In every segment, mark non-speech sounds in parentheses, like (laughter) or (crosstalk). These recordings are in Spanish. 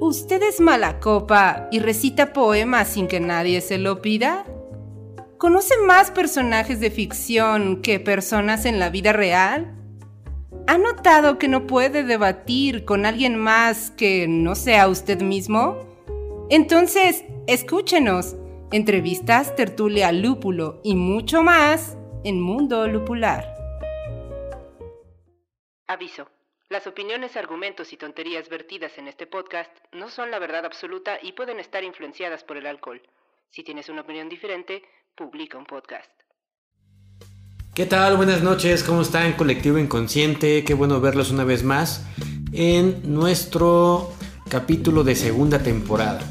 ¿Usted es mala copa y recita poemas sin que nadie se lo pida? ¿Conoce más personajes de ficción que personas en la vida real? ¿Ha notado que no puede debatir con alguien más que no sea usted mismo? Entonces, escúchenos. Entrevistas, tertulia, lúpulo y mucho más en Mundo Lupular. Aviso. Las opiniones, argumentos y tonterías vertidas en este podcast no son la verdad absoluta y pueden estar influenciadas por el alcohol. Si tienes una opinión diferente, publica un podcast. ¿Qué tal? Buenas noches, ¿cómo están? Colectivo Inconsciente, qué bueno verlos una vez más en nuestro capítulo de segunda temporada.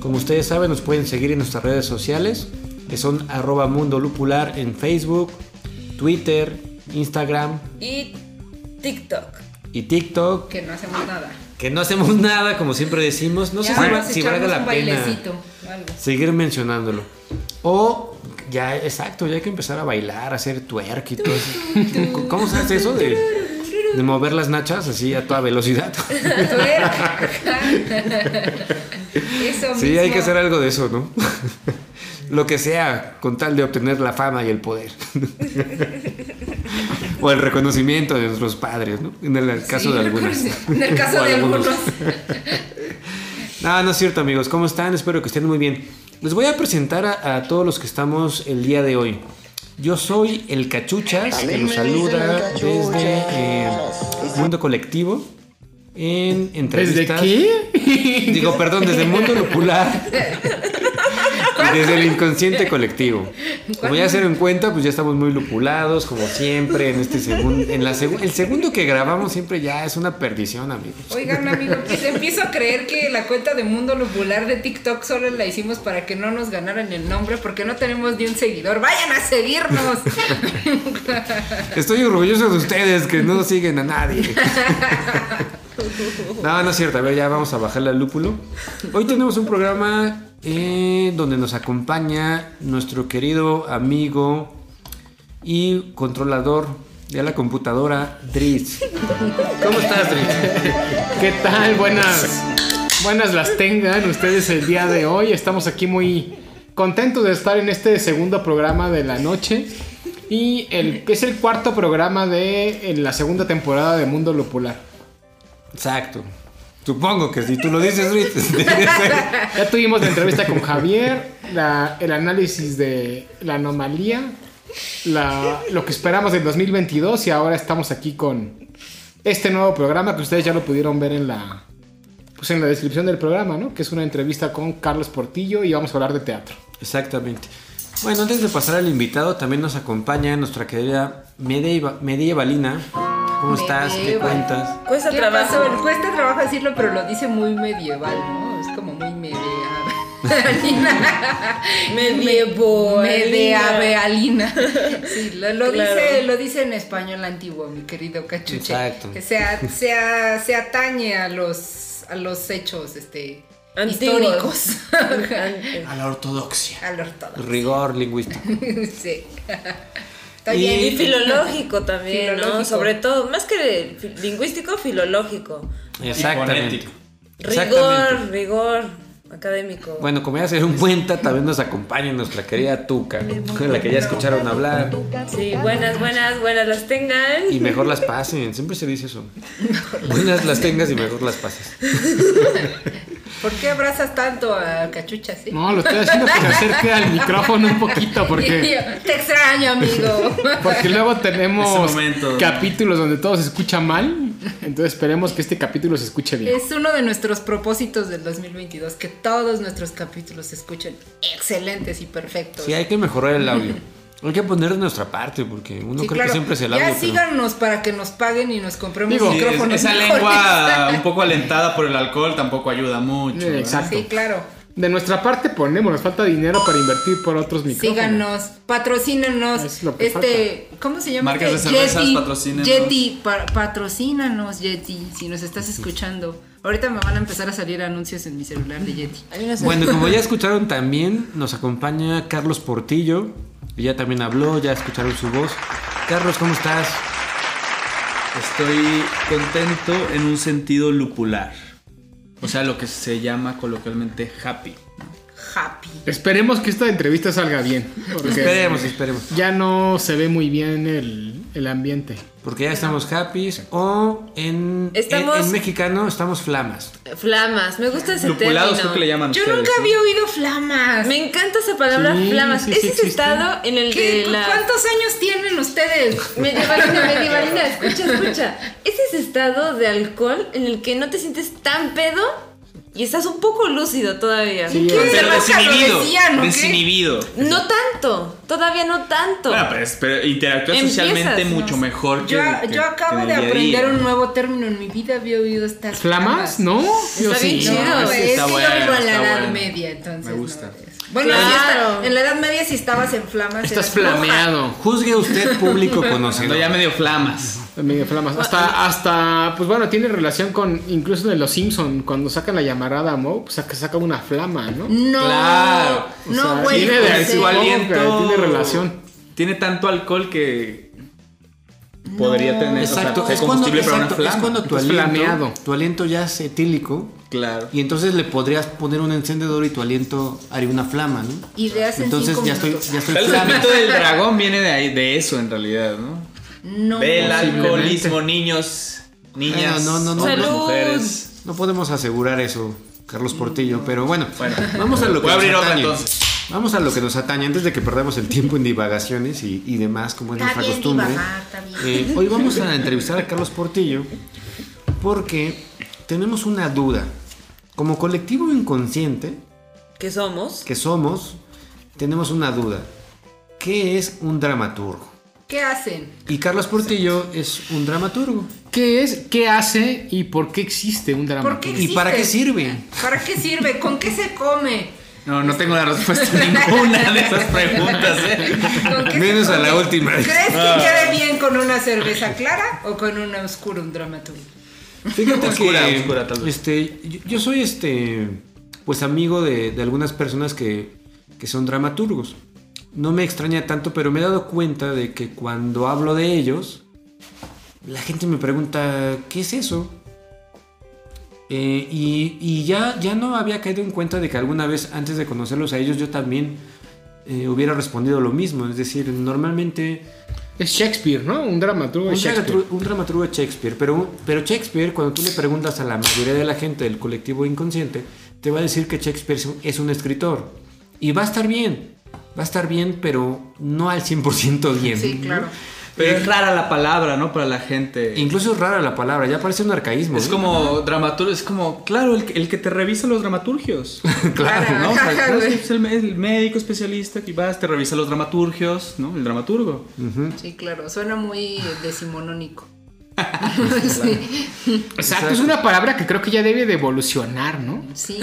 Como ustedes saben, nos pueden seguir en nuestras redes sociales, que son arroba mundo lupular en Facebook, Twitter, Instagram y TikTok y TikTok. Que no hacemos nada. Que no hacemos (laughs) nada, como siempre decimos. No sé si, valga la pena seguir mencionándolo. O ya, exacto, ya hay que empezar a bailar, a hacer twerk y todo eso. ¿Cómo se hace eso de, de mover las nachas así a toda velocidad? (laughs) (laughs) eso sí, hay que hacer algo de eso, ¿no? Lo que sea, con tal de obtener la fama y el poder. (laughs) o el reconocimiento de nuestros padres, ¿no? En el caso de algunos. (laughs) En el caso de algunos. (laughs) no, no es cierto, amigos. ¿Cómo están? Espero que estén muy bien. Les voy a presentar a, todos los que estamos el día de hoy. Yo soy el Cachuchas, que nos saluda desde eh, Mundo Colectivo en entrevistas. ¿Desde qué? Digo, perdón, desde el Mundo Popular. Desde el inconsciente colectivo. (laughs) Como ya se dieron cuenta, pues ya estamos muy lupulados, como siempre, en este segundo. En la el segundo que grabamos siempre ya es una perdición, amigos. Oigan, amigo, pues empiezo a creer que la cuenta de Mundo Lupular de TikTok solo la hicimos para que no nos ganaran el nombre, porque no tenemos ni un seguidor. ¡Vayan a seguirnos! (laughs) Estoy orgulloso de ustedes que no siguen a nadie. (laughs) No, no es cierto. A ver, ya vamos a bajarle al lúpulo. Hoy tenemos un programa eh, donde nos acompaña nuestro querido amigo y controlador de la computadora, Dritz. ¿Cómo estás, Dritz? ¿Qué tal? Buenas, buenas las tengan ustedes el día de hoy. Estamos aquí muy contentos de estar en este segundo programa de la noche. Y el, es el cuarto programa de en la segunda temporada de Mundo Lopular. Exacto. Supongo que si tú lo dices, (laughs) ya tuvimos la entrevista con Javier, el análisis de la anomalía, lo que esperamos del 2022 y ahora estamos aquí con este nuevo programa que ustedes ya lo pudieron ver en la, pues en la descripción del programa, ¿no? Que es una entrevista con Carlos Portillo y vamos a hablar de teatro. Exactamente. Bueno, antes de pasar al invitado, también nos acompaña nuestra querida medievalina ¿Cómo estás? ¿Qué cuentas? Cuesta trabajo. Cuesta trabajo decirlo, pero lo dice muy medieval, ¿no? Es como muy medieval. (laughs) Medievo. Medievalina. Sí, lo, dice, lo dice en español antiguo, mi querido cachuche. Exacto. Que se, se, se atañe a los, a los hechos este, históricos. (laughs) a la ortodoxia. A la ortodoxia. Rigor lingüístico. (laughs) sí y, filológico también, ¿no? Sobre todo, más que lingüístico, filológico. Exactamente. Rigor, rigor académico. Bueno, como ya se dieron cuenta, también nos acompaña nuestra querida Tuca, con la que ya escucharon hablar. Sí, buenas, buenas, buenas las tengan. Y mejor las pasen, siempre se dice eso. (laughs) buenas las tengas y mejor las pases. (laughs) ¿Por qué abrazas tanto a Cachucha, sí? No, lo estoy haciendo que se acerque al micrófono un poquito porque... (laughs) Te extraño, amigo. (laughs) Porque luego tenemos capítulos donde todo se escucha mal. Entonces esperemos que este capítulo se escuche bien. Es uno de nuestros propósitos del 2022, que todos nuestros capítulos se escuchen excelentes y perfectos. Sí, hay que mejorar el audio. (laughs) Hay que poner de nuestra parte porque uno cree que siempre es el audio. Ya síganos para que nos paguen y nos compremos micrófonos. esa lengua (laughs) un poco alentada por el alcohol tampoco ayuda mucho. exacto. Sí, claro. De nuestra parte ponemos, nos falta dinero para invertir por otros micrófonos. Síganos, patrocínanos. este, ¿cómo se llama? Marcas de cervezas, patrocínanos. Yeti, patrocínanos, Yeti, si nos estás escuchando. Ahorita me van a empezar a salir anuncios en mi celular de Yeti. Bueno, como ya (laughs) escucharon también, nos acompaña Carlos Portillo. Y ya también habló, ya escucharon su voz. Carlos, ¿cómo estás? Estoy contento en un sentido lupular. O sea, lo que se llama coloquialmente happy. Happy. Esperemos que esta entrevista salga bien. Esperemos, esperemos. ya no se ve muy bien el, el ambiente. Porque ya estamos happy o en, Estamos- en, en mexicano estamos flamas. Flamas, me gusta ese Lupulados, término. que le llaman Yo ustedes, nunca ¿no? había oído flamas. Me encanta esa palabra Sí, flamas. sí, es sí ese estado en el ¿Qué? la ¿Cuántos años tienen ustedes? (laughs) medievalina, medievalina, escucha, escucha. Es ese estado de alcohol en el que no te sientes tan pedo y estás un poco lúcido todavía. Sí, ¿Qué? Pero ¿Nunca lo desinhibido. decían, o qué? desinhibido. No tanto, todavía no tanto. Bueno, pues, pero interactúas Empiezas, socialmente ¿no? mucho mejor Yo, que- yo acabo que de aprender día. un nuevo término en mi vida. Había oído estas ¿Flamas? ¿No? Yo Está bien sí. chido. No, es está que bueno, yo vivo en la Edad bueno. Media, entonces. Me gusta. no. Bueno, Claro. en la Edad Media si estabas en flamas. Estás flameado. Juzgue usted público (laughs) Cuando conocido. ya medio flamas. Medio flamas. Hasta, hasta, pues bueno, tiene relación con, incluso de los Simpson cuando sacan la llamarada a Moe, pues saca, saca una flama, ¿no? No. Claro. O No, sea, güey. tiene de José. su aliento. Tiene relación. Tiene tanto alcohol que podría tener Exacto, o sea, es, ser cuando, combustible para una exacto, es flama. cuando tu aliento, flameado. tu aliento ya es etílico Claro. y entonces le podrías poner un encendedor y tu aliento haría una flama, ¿no? Ideas en Entonces cinco ya estoy, ya estoy El mito del dragón viene de ahí, de eso en realidad, ¿no? No. Del alcoholismo, niños, niñas, Bueno, no, no, no, hombres, Salud. mujeres. No podemos asegurar eso, Carlos Portillo, pero bueno, Bueno. vamos a lo que Voy a nos abrir otra atañe. entonces. Vamos a lo que nos atañe antes de que perdamos el tiempo en divagaciones y, y demás, como es Está nuestra bien costumbre. divagar. Eh, hoy vamos a entrevistar a Carlos Portillo porque tenemos una duda. Como colectivo inconsciente ¿Qué somos? que somos, tenemos una duda. ¿Qué es un dramaturgo? ¿Qué hacen? Y Carlos Portillo es un dramaturgo. ¿Qué es? ¿Qué hace? ¿Y por qué existe un drama? ¿Por qué ¿Y para qué sirve? ¿Para qué sirve? ¿Con qué se come? No, no tengo la respuesta a ninguna de esas preguntas, ¿eh? ¿Con qué se Menos a la última. ¿Crees que quede bien con una cerveza clara o con una oscura un dramaturgo? Fíjate Oscura, que oscura, tal vez. este, yo, yo soy este pues amigo de, de algunas personas que, que son dramaturgos. No me extraña tanto, pero me he dado cuenta de que cuando hablo de ellos, la gente me pregunta, ¿qué es eso? Eh, y y ya, ya no había caído en cuenta de que alguna vez antes de conocerlos a ellos yo también eh, hubiera respondido lo mismo. Es decir, normalmente Es Shakespeare, ¿no? Un dramaturgo un, es Shakespeare. un dramaturgo de Shakespeare, pero, pero Shakespeare, cuando tú le preguntas a la mayoría de la gente del colectivo inconsciente, te va a decir que Shakespeare es un- es un escritor. Y va a estar bien, va a estar bien, pero no al 100% bien. Sí, claro. Pero es rara la palabra, ¿no? Para la gente. Incluso es rara la palabra, ya parece un arcaísmo. Es ¿eh? como dramaturgo, es como, claro, el, que- el que te revisa los dramaturgios. (laughs) Claro, ¿no? O sea, es el, el médico especialista que vas, te revisa los dramaturgios, ¿no? El dramaturgo. Sí, claro. Suena muy decimonónico. (laughs) sí. Exacto, es una palabra que creo que ya debe de evolucionar, ¿no? Sí.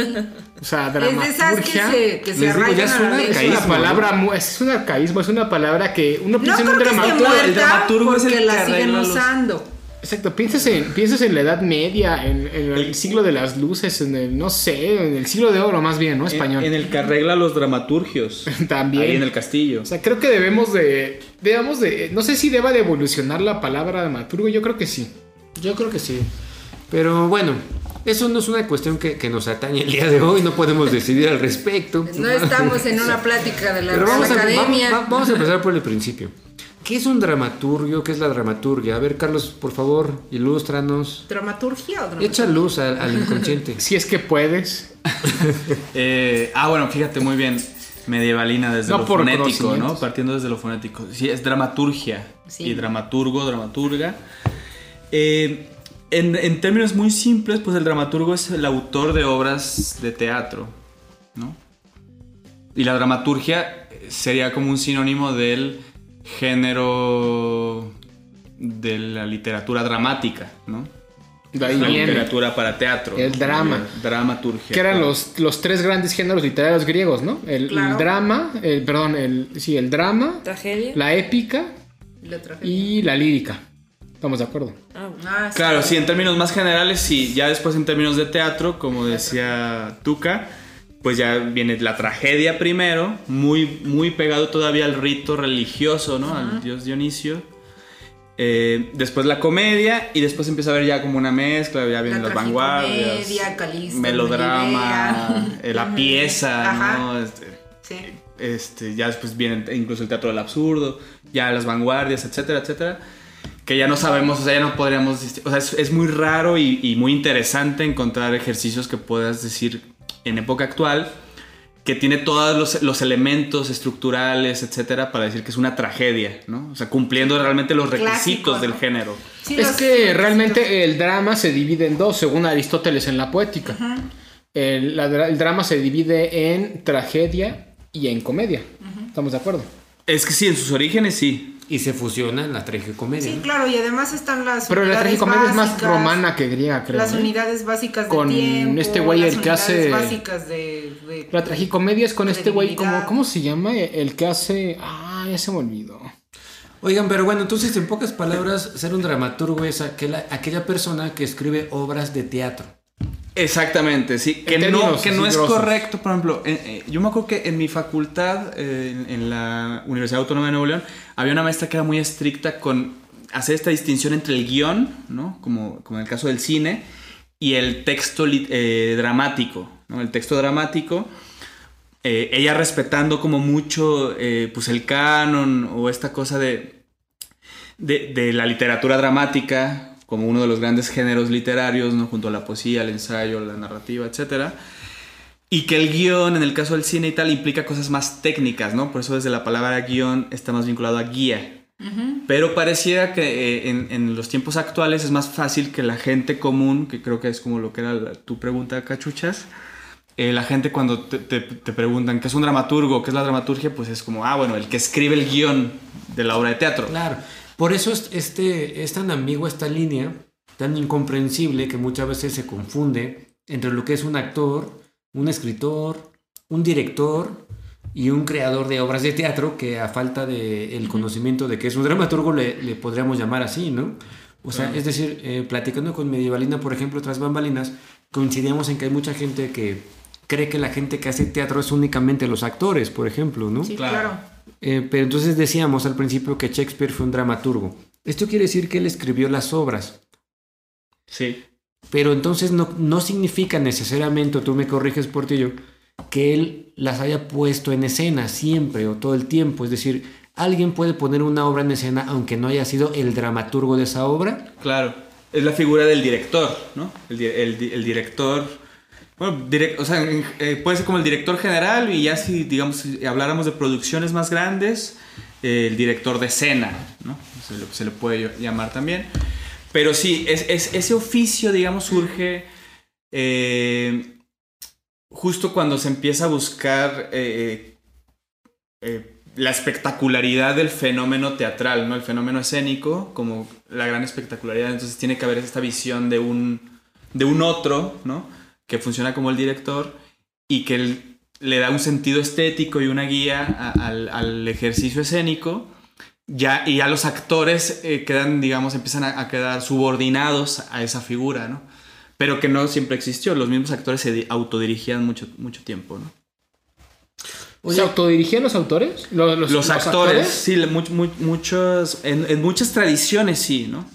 O sea, Es de esas que dramaturgia. se, que se digo, ya es una. Es una palabra, es un arcaísmo, es una palabra que uno No piensa en un dramaturgo. el dramaturgo es el porque que la siguen arregla los- usando. Exacto, piensas en, piensas en la Edad Media, en, en el siglo de las luces, en el, no sé, en el siglo de oro más bien, ¿no? Español. En, en el que arregla los dramaturgios. (laughs) También. Ahí en el castillo. O sea, creo que debemos de, debemos de, no sé si deba de evolucionar la palabra dramaturgo, yo creo que sí. Yo creo que sí. Pero bueno, eso no es una cuestión que, que nos atañe el día de hoy, no podemos decidir al respecto. No estamos en una plática de la Pero a, Academia. vamos- vamos a empezar por el principio. ¿Qué es un dramaturgio? ¿Qué es la dramaturgia? A ver, Carlos, por favor, ilústranos. ¿Dramaturgia o dramaturgia? Echa luz al, al inconsciente. (laughs) Si es que puedes. (laughs) Eh, ah, bueno, fíjate muy bien. Medievalina desde No lo por fonético, ¿no? Partiendo desde lo fonético. Sí, es dramaturgia. Sí. Y dramaturgo, dramaturga. Eh, en, en términos muy simples, pues el dramaturgo es el autor de obras de teatro, ¿no? Y la dramaturgia sería como un sinónimo del género de la literatura dramática, ¿no? La literatura para teatro. El drama. Dramaturgia. Que eran claro. los, los tres grandes géneros literarios griegos, ¿no? El, el drama, el, perdón, el, sí, el drama, ¿Tragedia? la épica Y la tragedia. y la lírica. Estamos de acuerdo. Ah. Ah, sí. Claro, sí, en términos más generales, sí. Ya después en términos de teatro, como decía Tuca, pues ya viene la tragedia primero, muy, muy pegado todavía al rito religioso, ¿no? Al dios Dionisio. Eh, después la comedia y después empieza a ver ya como una mezcla, ya vienen La las vanguardias, Calixto, melodrama, eh, la pieza, Ajá. ¿no? Este, Sí. este, ya después viene incluso el teatro del absurdo, ya las vanguardias, etcétera, etcétera. Que ya no sabemos, o sea, ya no podríamos. O sea, es, es muy raro y, y muy interesante encontrar ejercicios que puedas decir en época actual que tiene todos los, los elementos estructurales, etcétera, para decir que es una tragedia, ¿no? O sea, cumpliendo realmente los Clásico, requisitos del género. Sí, es los- que realmente el drama se divide en dos, según Aristóteles en la poética. el, la dra- el drama se divide en tragedia y en comedia. ¿Estamos de acuerdo? Es que sí, en sus orígenes sí. Y se fusiona en la tragicomedia. Sí, ¿no? claro, y además están las Pero la tragicomedia es más romana que griega, creo. Las ¿eh? unidades básicas Con de tiempo, este güey, las el que unidades hace- básicas de, de- La tragicomedia es con este güey, ¿cómo, Credibilidad. ¿cómo se llama? El que hace... Ah, ya se me olvidó. Oigan, pero bueno, entonces en pocas palabras, ser un dramaturgo es aquella, aquella persona que escribe obras de teatro. Exactamente, sí. Que no, que no es grosos. correcto, por ejemplo, eh, eh, yo me acuerdo que en mi facultad, eh, en, en la Universidad Autónoma de Nuevo León, había una maestra que era muy estricta con hacer esta distinción entre el guion, ¿no? Como, como en el caso del cine, y el texto eh, dramático, ¿no? El texto dramático, ella respetando como mucho, pues el canon o esta cosa de, de, de la literatura dramática como uno de los grandes géneros literarios, ¿no? junto a la poesía, el ensayo, la narrativa, etc. Y que el guion, en el caso del cine y tal, implica cosas más técnicas, ¿no? Por eso desde la palabra guion está más vinculado a guía. Pero pareciera que eh, en, en los tiempos actuales es más fácil que la gente común, que creo que es como lo que era la- tu pregunta, Cachuchas, eh, la gente cuando te, te- te preguntan qué es un dramaturgo, qué es la dramaturgia, pues es como, ah, bueno, el que escribe el guion de la obra de teatro. Claro. Por eso es, este, es tan ambigua esta línea, tan incomprensible que muchas veces se confunde entre lo que es un actor, un escritor, un director y un creador de obras de teatro que a falta de el conocimiento de que es un dramaturgo le, le podríamos llamar así, ¿no? O sea, es decir, eh, platicando con Medievalina, por ejemplo, tras bambalinas, coincidíamos en que hay mucha gente que cree que la gente que hace teatro es únicamente los actores, por ejemplo, ¿no? Sí, Claro. claro. Eh, pero entonces decíamos al principio que Shakespeare fue un dramaturgo. Esto quiere decir que él escribió las obras, Sí. pero entonces no, no significa necesariamente, o tú me corriges Portillo, que él las haya puesto en escena siempre o todo el tiempo. Es decir, alguien puede poner una obra en escena aunque no haya sido el dramaturgo de esa obra. Claro, es la figura del director, ¿no? El, el director, bueno, o sea, eh, puede ser como el director general y ya si, digamos, habláramos de producciones más grandes, eh, el director de escena, ¿no? Se le, se le puede llamar también. Pero sí, es, es- ese oficio, digamos, surge eh, justo cuando se empieza a buscar la espectacularidad del fenómeno teatral, ¿no? El fenómeno escénico, como la gran espectacularidad. Entonces tiene que haber esta visión de un, de un otro, ¿no? Que funciona como el director y que él le da un sentido estético y una guía a- al, al ejercicio escénico. Ya, y ya los actores eh, quedan, digamos, empiezan a, a quedar subordinados a esa figura, ¿no? Pero que no siempre existió. Los mismos actores se di- autodirigían mucho, mucho tiempo, ¿no? ¿Se autodirigían los autores? ¿Los, los- Los, los actores, sí, much- muchos, en, en muchas tradiciones sí, ¿no?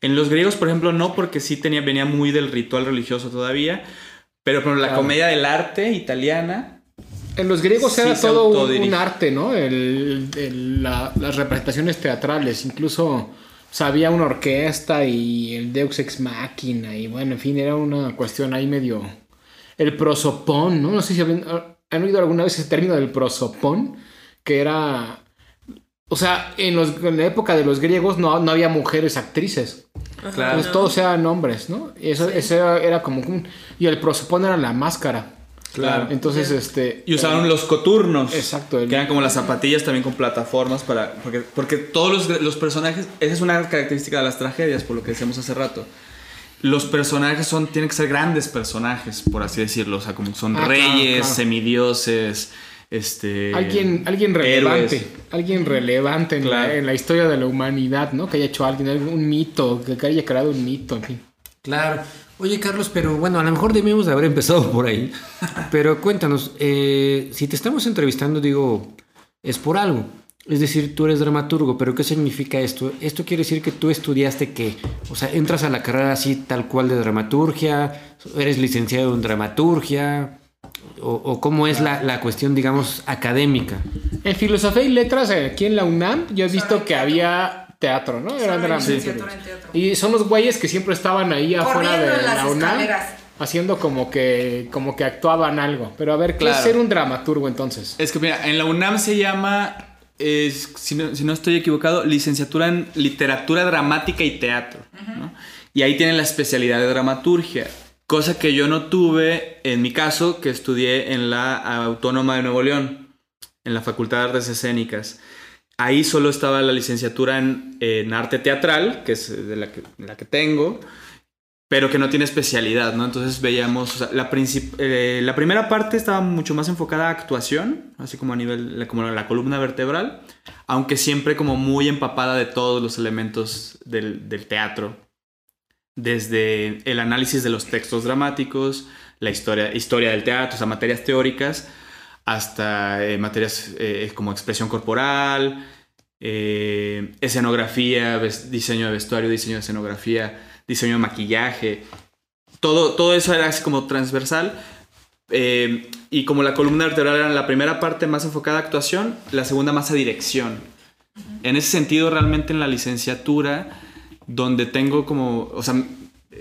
En los griegos, por ejemplo, no, porque sí tenía, venía muy del ritual religioso todavía, pero por la Claro. comedia del arte italiana, En los griegos Sí, era todo un, arte, ¿no? El- el- la- las representaciones teatrales, incluso había una orquesta y el Deus Ex Machina y bueno, en fin, era una cuestión ahí medio... El prosopón, ¿no? No sé si han oído alguna vez ese término del prosopón, que era... O sea, en, los, en la época de los griegos no, no había mujeres actrices. claro. Entonces todos eran hombres, ¿no? Y eso, eso era, era como un... Y el prosopón era la máscara. Claro. Entonces, este... Y usaron los coturnos. Exacto, el- Que eran como las zapatillas también con plataformas para... Porque, porque todos los, los personajes... Esa es una característica de las tragedias, por lo que decíamos hace rato. Los personajes son, tienen que ser grandes personajes, por así decirlo. O sea, como son Ah, claro, reyes, claro. semidioses, este... Alguien, alguien relevante, héroes. alguien relevante en, Claro. la, en la historia de la humanidad, ¿no? Que haya hecho alguien, un mito, que haya creado un mito, en fin. Claro. Oye, Carlos, pero bueno, a lo mejor debemos de haber empezado por ahí. Pero cuéntanos, eh, si te estamos entrevistando, digo, es por algo. Es decir, tú eres dramaturgo, pero ¿qué significa esto? Esto quiere decir que tú estudiaste qué? O sea, entras a la carrera así tal cual de dramaturgia, eres licenciado en dramaturgia, o, o cómo es la, la cuestión, digamos, académica. En filosofía y letras, eh, aquí en la UNAM, yo he visto que había teatro, ¿no? Era drama. licenciatura en teatro. Y son los güeyes que siempre estaban ahí afuera Corriendo de en las la UNAM. escaleras. Haciendo como que, como que actuaban algo. Pero a ver, ¿qué Claro. es ser un dramaturgo entonces? Es que mira, en la UNAM se llama, es- si, no, si no estoy equivocado, licenciatura en literatura dramática y teatro. ¿no? Y ahí tienen la especialidad de dramaturgia. Cosa que yo no tuve en mi caso, que estudié en la Autónoma de Nuevo León, en la Facultad de Artes Escénicas. Ahí solo estaba la licenciatura en, en arte teatral, que es de la que, la que tengo, pero que no tiene especialidad, ¿no? Entonces veíamos, la, eh, la primera parte estaba mucho más enfocada a actuación, así como a nivel, como la columna vertebral, aunque siempre como muy empapada de todos los elementos del, del teatro, desde el análisis de los textos dramáticos, la historia, historia del teatro, o sea, materias teóricas, hasta eh, materias eh, como expresión corporal, eh, escenografía, diseño de vestuario, diseño de escenografía, diseño de maquillaje. Todo, todo eso era así como transversal. y como la columna vertebral era la primera parte más enfocada a actuación, la segunda más a dirección. En ese sentido, realmente en la licenciatura, donde tengo como, o sea,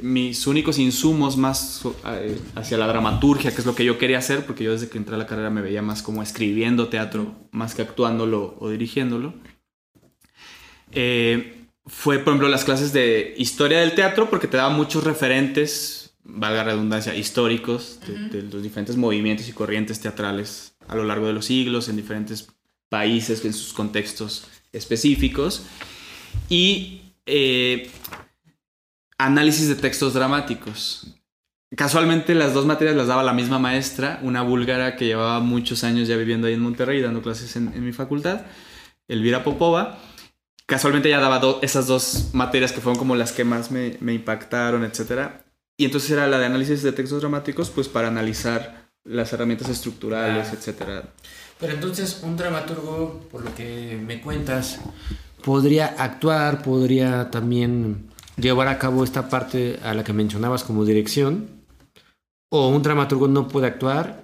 mis únicos insumos más eh, hacia la dramaturgia, que es lo que yo quería hacer, porque yo desde que entré a la carrera me veía más como escribiendo teatro, más que actuándolo o dirigiéndolo. Eh, fue, por ejemplo, las clases de historia del teatro, porque te daba muchos referentes, valga la redundancia, históricos de, de los diferentes movimientos y corrientes teatrales a lo largo de los siglos, en diferentes países, en sus contextos específicos. Y eh, análisis de textos dramáticos. Casualmente las dos materias las daba la misma maestra, una búlgara que llevaba muchos años ya viviendo ahí en Monterrey dando clases en, en mi facultad, Elvira Popova. Casualmente ella daba do- esas dos materias que fueron como las que más me, me impactaron, etc. Y entonces era la de análisis de textos dramáticos, pues para analizar las herramientas estructurales, Ah. etc. Pero entonces un dramaturgo, por lo que me cuentas, podría actuar, podría también llevar a cabo esta parte a la que mencionabas como dirección, o un dramaturgo no puede actuar.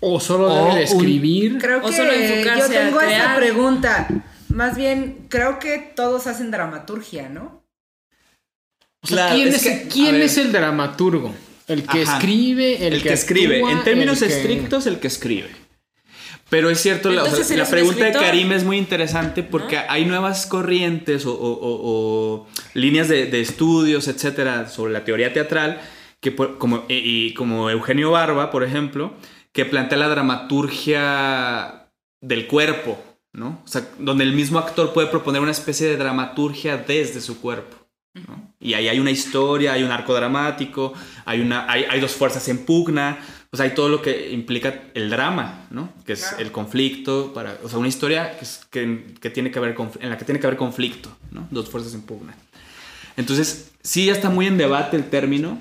O solo O debe de un- escribir. Creo O que solo enfocarse yo tengo a esa pregunta. Más bien, creo que todos hacen dramaturgia, ¿no? O sea, Claro, ¿quién, es que, quién el dramaturgo? El que Ajá. escribe, el, El, que, escribe. actúa, en términos el que- estrictos, el que escribe. Pero es cierto, la, o sea, Entonces, la ¿eres un pregunta de? Karim es muy interesante porque hay nuevas corrientes o, o- o- o líneas de, de estudios, etcétera, sobre la teoría teatral, que por- como, y, y como Eugenio Barba, por ejemplo, que plantea la dramaturgia del cuerpo, ¿no? O sea, donde el mismo actor puede proponer una especie de dramaturgia desde su cuerpo. ¿No? Y ahí hay una historia, hay un arco dramático, hay, una, hay, hay dos fuerzas en pugna, o sea, hay todo lo que implica el drama, ¿no? Que es Claro. el conflicto, para, o sea, una historia que, es- que, que tiene que haber, en la que tiene que haber conflicto, ¿no? Dos fuerzas en pugna. Entonces, sí, ya está muy en debate el término.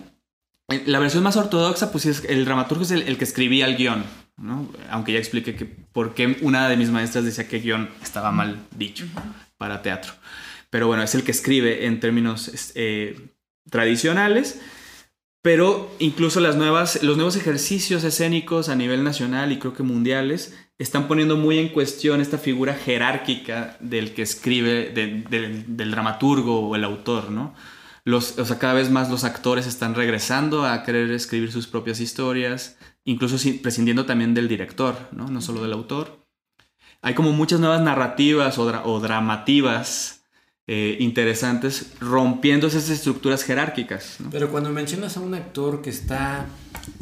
Eh, La versión más ortodoxa, pues es el dramaturgo es el, el que escribía el guion, ¿no? Aunque ya expliqué que por qué una de mis maestras decía que el guion estaba mal dicho para teatro. Pero bueno, es el que escribe en términos eh, tradicionales. Pero incluso las nuevas, los nuevos ejercicios escénicos a nivel nacional y creo que mundiales están poniendo muy en cuestión esta figura jerárquica del que escribe, de- del- del dramaturgo o el autor, ¿no? Los, o sea, cada vez más los actores están regresando a querer escribir sus propias historias, incluso prescindiendo también del director, ¿no? No solo del autor. Hay como muchas nuevas narrativas o, dra- o dramativas eh, interesantes rompiendo esas estructuras jerárquicas, ¿no? Pero cuando mencionas a un actor que está,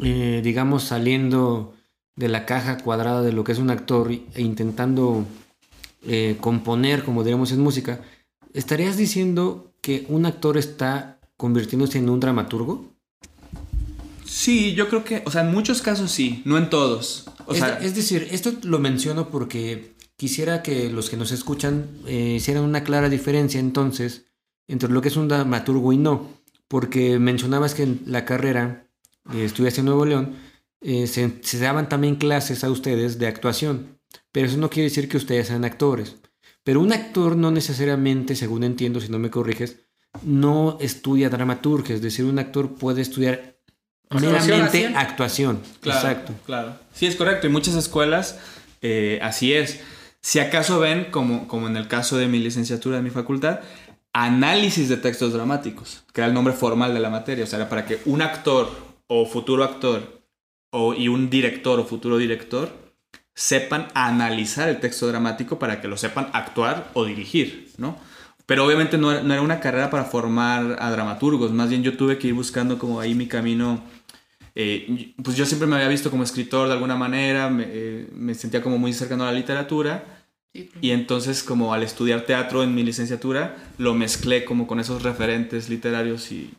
eh, digamos, saliendo de la caja cuadrada de lo que es un actor e intentando eh, componer, como diríamos en música, ¿estarías diciendo que un actor está convirtiéndose en un dramaturgo? Sí, yo creo que, o sea, en muchos casos sí, no en todos. O es, sea, es decir, esto lo menciono porque quisiera que los que nos escuchan eh, hicieran una clara diferencia entonces entre lo que es un dramaturgo y no. Porque mencionabas que en la carrera, eh, estudiaste en Nuevo León, eh, se, se daban también clases a ustedes de actuación. pero eso no quiere decir que ustedes sean actores. Pero un actor no necesariamente, según entiendo, si no me corriges, no estudia dramaturgia, es decir, un actor puede estudiar meramente Actuación. actuación. Claro, Exacto. Claro. Sí, es correcto. Y muchas escuelas eh, así es. Si acaso ven, como, como en el caso de mi licenciatura de mi facultad, análisis de textos dramáticos, que era el nombre formal de la materia. O sea, para que un actor o futuro actor o, y un director o futuro director sepan analizar el texto dramático para que lo sepan actuar o dirigir, ¿no? Pero obviamente no era, no era una carrera para formar a dramaturgos, más bien yo tuve que ir buscando como ahí mi camino eh, pues yo siempre me había visto como escritor de alguna manera, me, eh, me sentía como muy cercano a la literatura y entonces como al estudiar teatro en mi licenciatura lo mezclé como con esos referentes literarios y,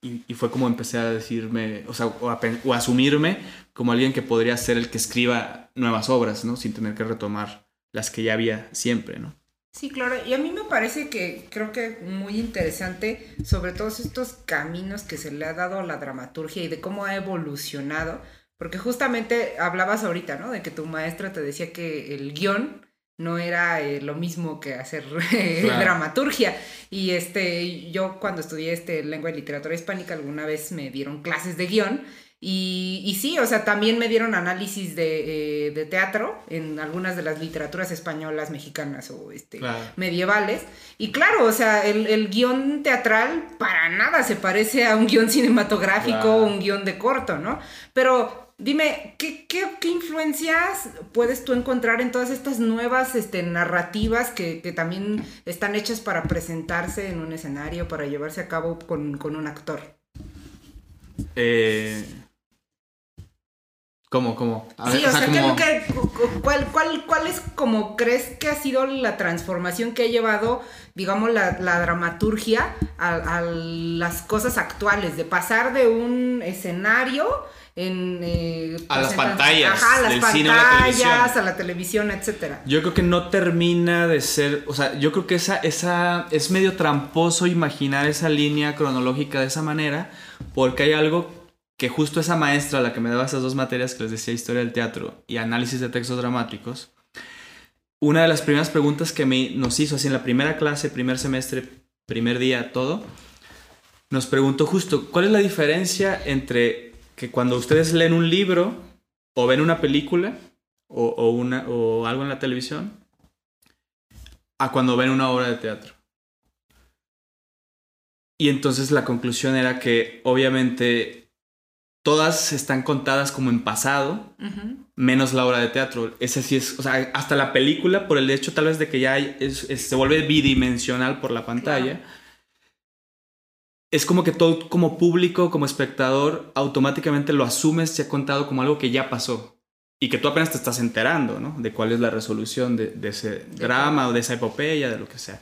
y, y fue como empecé a decirme, o sea, o a, o a asumirme como alguien que podría ser el que escriba nuevas obras, ¿no? Sin tener que retomar las que ya había siempre, ¿no? Sí, claro, y a mí me parece que creo que muy interesante sobre todos estos caminos que se le ha dado a la dramaturgia y de cómo ha evolucionado, porque justamente hablabas ahorita, ¿no? De que tu maestra te decía que el guion no era eh, lo mismo que hacer (laughs) eh, Claro. dramaturgia. Y este, yo cuando estudié este lengua y literatura hispánica alguna vez me dieron clases de guion. Y, y sí, o sea, también me dieron análisis de, eh, de teatro en algunas de las literaturas españolas, mexicanas o este, Claro. medievales. Y claro, o sea, el, el guion teatral para nada se parece a un guion cinematográfico Claro. o un guion de corto, ¿no? Pero dime, ¿qué, qué, qué influencias puedes tú encontrar en todas estas nuevas este, narrativas que, que también están hechas para presentarse en un escenario, para llevarse a cabo con, con un actor? Eh, ¿Cómo, cómo? A Sí, ver, o sea, ¿qué- como- qué- cu- cu- cuál, cuál, cuál es como crees que ha sido la transformación que ha llevado, digamos, la, la dramaturgia a, a las cosas actuales? De pasar de un escenario en... eh, A las pantallas Ajá, a las del cine o la pantallas, televisión. a la televisión, etcétera. Yo creo que no termina de ser, o sea, yo creo que esa, esa es medio tramposo imaginar esa línea cronológica de esa manera, porque hay algo que justo esa maestra, la que me daba esas dos materias que les decía historia del teatro y análisis de textos dramáticos, una de las primeras preguntas que me, nos hizo así en la primera clase, primer semestre, primer día, todo, nos preguntó justo, ¿cuál es la diferencia entre que cuando ustedes leen un libro o ven una película o, una, o algo en la televisión a cuando ven una obra de teatro? Y entonces la conclusión era que obviamente todas están contadas como en pasado, menos la obra de teatro. Ese sí es, o sea, hasta la película, por el hecho tal vez de que ya hay- es- es- se vuelve bidimensional por la pantalla, es como que todo como público, como espectador, automáticamente lo asumes ya contado como algo que ya pasó. Y que tú apenas te estás enterando, ¿no? De cuál es la resolución de, de ese drama o de esa epopeya, de lo que sea.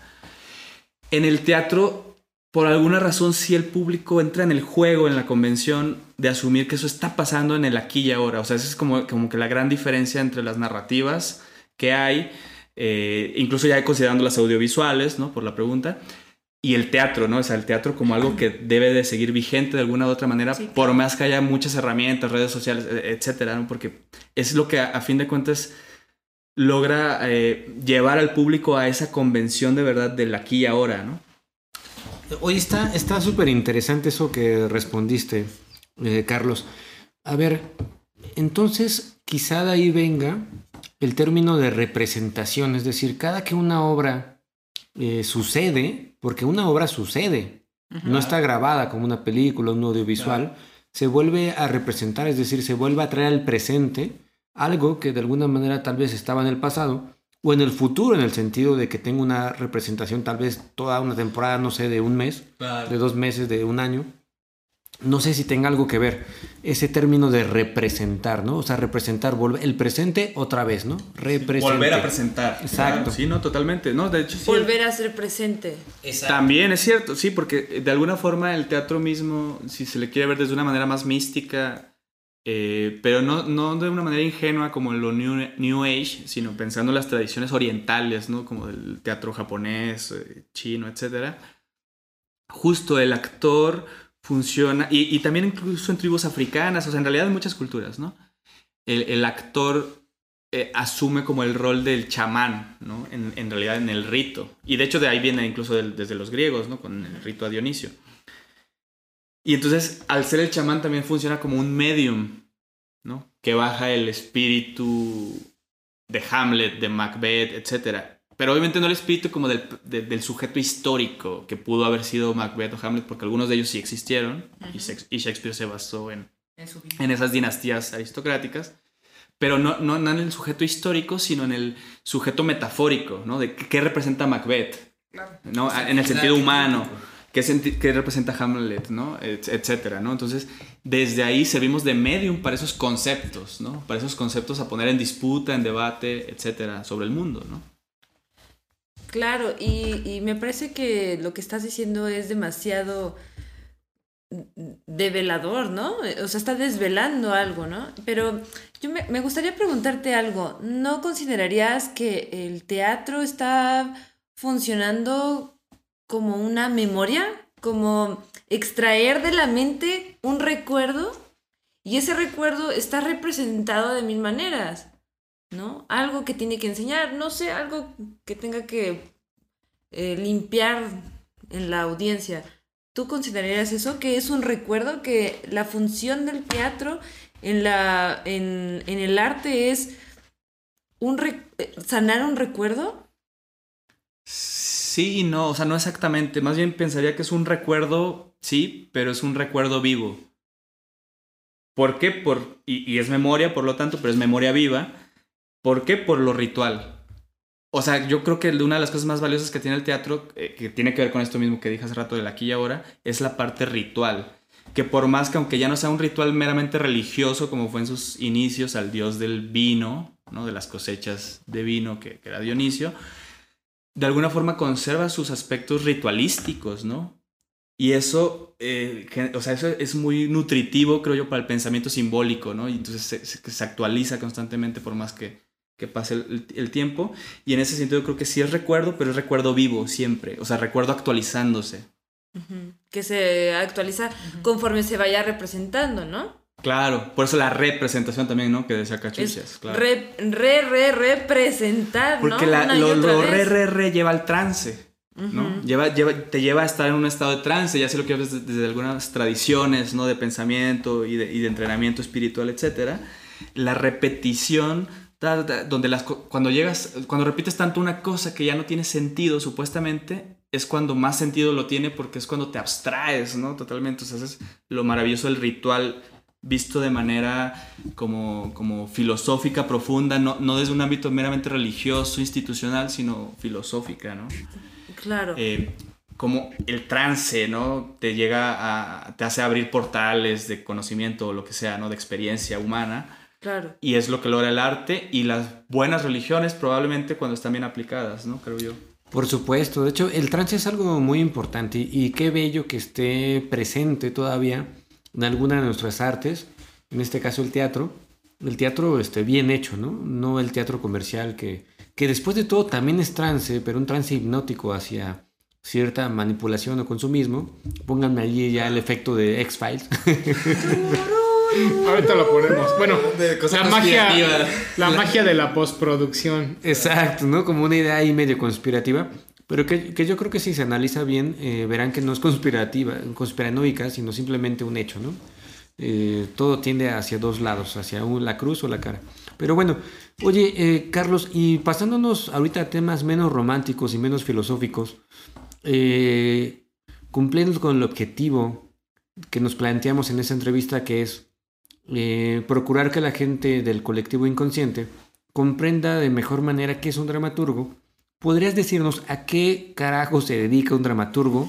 En el teatro, por alguna razón, sí el público entra en el juego, en la convención, de asumir que eso está pasando en el aquí y ahora. O sea, esa es como, como que la gran diferencia entre las narrativas que hay, eh, incluso ya considerando las audiovisuales, ¿no? Por la pregunta. Y el teatro, ¿no? O sea, el teatro como algo que debe de seguir vigente de alguna u otra manera, Sí, por más que haya muchas herramientas, redes sociales, e- etcétera, ¿no? Porque es lo que a, a fin de cuentas logra eh, llevar al público a esa convención de verdad del aquí y ahora, ¿no? Está está súper interesante eso que respondiste, eh, Carlos. A ver, entonces quizá de ahí venga el término de representación, es decir, cada que una obra eh, sucede, porque una obra sucede, no está grabada como una película, un audiovisual, se vuelve a representar, es decir, se vuelve a traer al presente algo que de alguna manera tal vez estaba en el pasado o en el futuro, en el sentido de que tenga una representación tal vez toda una temporada, no sé, de un mes, de dos meses, de un año. No sé si tenga algo que ver ese término de representar, ¿no? O sea, representar, volver, el presente otra vez, ¿no? Representar. Volver a presentar. Exacto. Sí, no, totalmente. No, de hecho, sí. Volver a ser presente. También es cierto, sí, porque de alguna forma el teatro mismo, si se le quiere ver desde una manera más mística, eh, pero no, no de una manera ingenua como lo New, New Age, sino pensando en las tradiciones orientales, ¿no? Como del teatro japonés, eh, chino, etc. Justo el actor funciona, y, también incluso en tribus africanas, o sea, en realidad en muchas culturas, ¿no? El, el actor eh, asume como el rol del chamán, ¿no? En, en realidad en el rito. Y de hecho de ahí viene incluso desde los griegos, ¿no? Con el rito a Dionisio. Y entonces, al ser el chamán también funciona como un medium, ¿no? Que baja el espíritu de Hamlet, de Macbeth, etc. Pero obviamente no el espíritu como del, de- del sujeto histórico que pudo haber sido Macbeth o Hamlet, porque algunos de ellos sí existieron y, Shakespeare se basó en, En esas dinastías aristocráticas, pero no, no, no en el sujeto histórico, sino en el sujeto metafórico, ¿no? De qué, representa Macbeth, Claro. ¿no? En el sentido humano. ¿Qué, representa Hamlet, ¿no? Et- etcétera, ¿no? Entonces, desde ahí servimos de medium para esos conceptos, ¿no? Para esos conceptos a poner en disputa, en debate, etcétera, sobre el mundo, ¿no? Claro, y, y me parece que lo que estás diciendo es demasiado develador, ¿no? O sea, está desvelando algo, ¿no? Pero yo me, me gustaría preguntarte algo. ¿No considerarías que el teatro está funcionando como una memoria? Como extraer de la mente un recuerdo y ese recuerdo está representado de mil maneras, ¿no? Algo que tiene que enseñar, no sé, algo que tenga que eh, limpiar en la audiencia. ¿Tú considerarías eso que es un recuerdo, que la función del teatro en, la, en, en el arte es un eh, sanar un recuerdo? Y no, o sea, no exactamente. Más bien pensaría que es un recuerdo, sí, pero es un recuerdo vivo. ¿Por qué? Por, y, y es memoria, por lo tanto, pero es memoria viva. ¿Por qué? Por lo ritual. O sea, yo creo que una de las cosas más valiosas que tiene el teatro, eh, que tiene que ver con esto mismo que dije hace rato del aquí y ahora, es la parte ritual. Que por más que aunque ya no sea un ritual meramente religioso, como fue en sus inicios al dios del vino, ¿no? de las cosechas de vino, que, que era Dionisio, de alguna forma conserva sus aspectos ritualísticos, ¿no? Y eso, eh, o sea, eso es muy nutritivo, creo yo, para el pensamiento simbólico, ¿no? Y entonces se, se- se actualiza constantemente por más que, que pase el, el tiempo. Y en ese sentido creo que sí es recuerdo, pero es recuerdo vivo siempre. O sea, recuerdo actualizándose. Que se actualiza conforme se vaya representando, ¿no? Claro, por eso la representación también, ¿no? Que decía Cachuchas, claro. re, re, re, representar, Porque ¿no? la- Una y lo, lo re, re, re lleva al trance. ¿no? Ujú. lleva, lleva, te lleva a estar en un estado de trance, ya sé lo que ves desde, desde algunas tradiciones ¿no? de pensamiento y de, y de entrenamiento espiritual, etc. La repetición, ta, ta, donde las, cuando llegas, cuando repites tanto una cosa que ya no tiene sentido, supuestamente, es cuando más sentido lo tiene porque es cuando te abstraes, ¿no? Totalmente, o sea, es lo maravilloso del ritual visto de manera como, como filosófica, profunda, no, no desde un ámbito meramente religioso, institucional, sino filosófica, ¿no? Claro. eh, como el trance, ¿no? Te llega a, te hace abrir portales de conocimiento o lo que sea, ¿no? De experiencia humana. claro. Y es lo que logra el arte y las buenas religiones probablemente cuando están bien aplicadas, ¿no? Creo yo. Por supuesto, de hecho el trance es algo muy importante y, y qué bello que esté presente todavía en alguna de nuestras artes, en este caso el teatro, el teatro este, bien hecho, ¿no? No el teatro comercial que, que después de todo también es trance, pero un trance hipnótico hacia cierta manipulación o consumismo. Pónganme allí ya el efecto de X-Files. (laughs) Ahorita lo ponemos. Bueno, (laughs) De la magia, la magia de la postproducción. Exacto, ¿no? Como una idea ahí medio conspirativa. Pero que, que yo creo que si se analiza bien, eh, verán que no es conspirativa, conspiranoica, sino simplemente un hecho, ¿no? Eh, todo tiende hacia dos lados, hacia la cruz o la cara. Pero bueno, oye, eh, Carlos, y pasándonos ahorita a temas menos románticos y menos filosóficos, eh, cumpliendo con el objetivo que nos planteamos en esa entrevista, que es eh, procurar que la gente del colectivo inconsciente comprenda de mejor manera qué es un dramaturgo, ¿podrías decirnos a qué carajo se dedica un dramaturgo?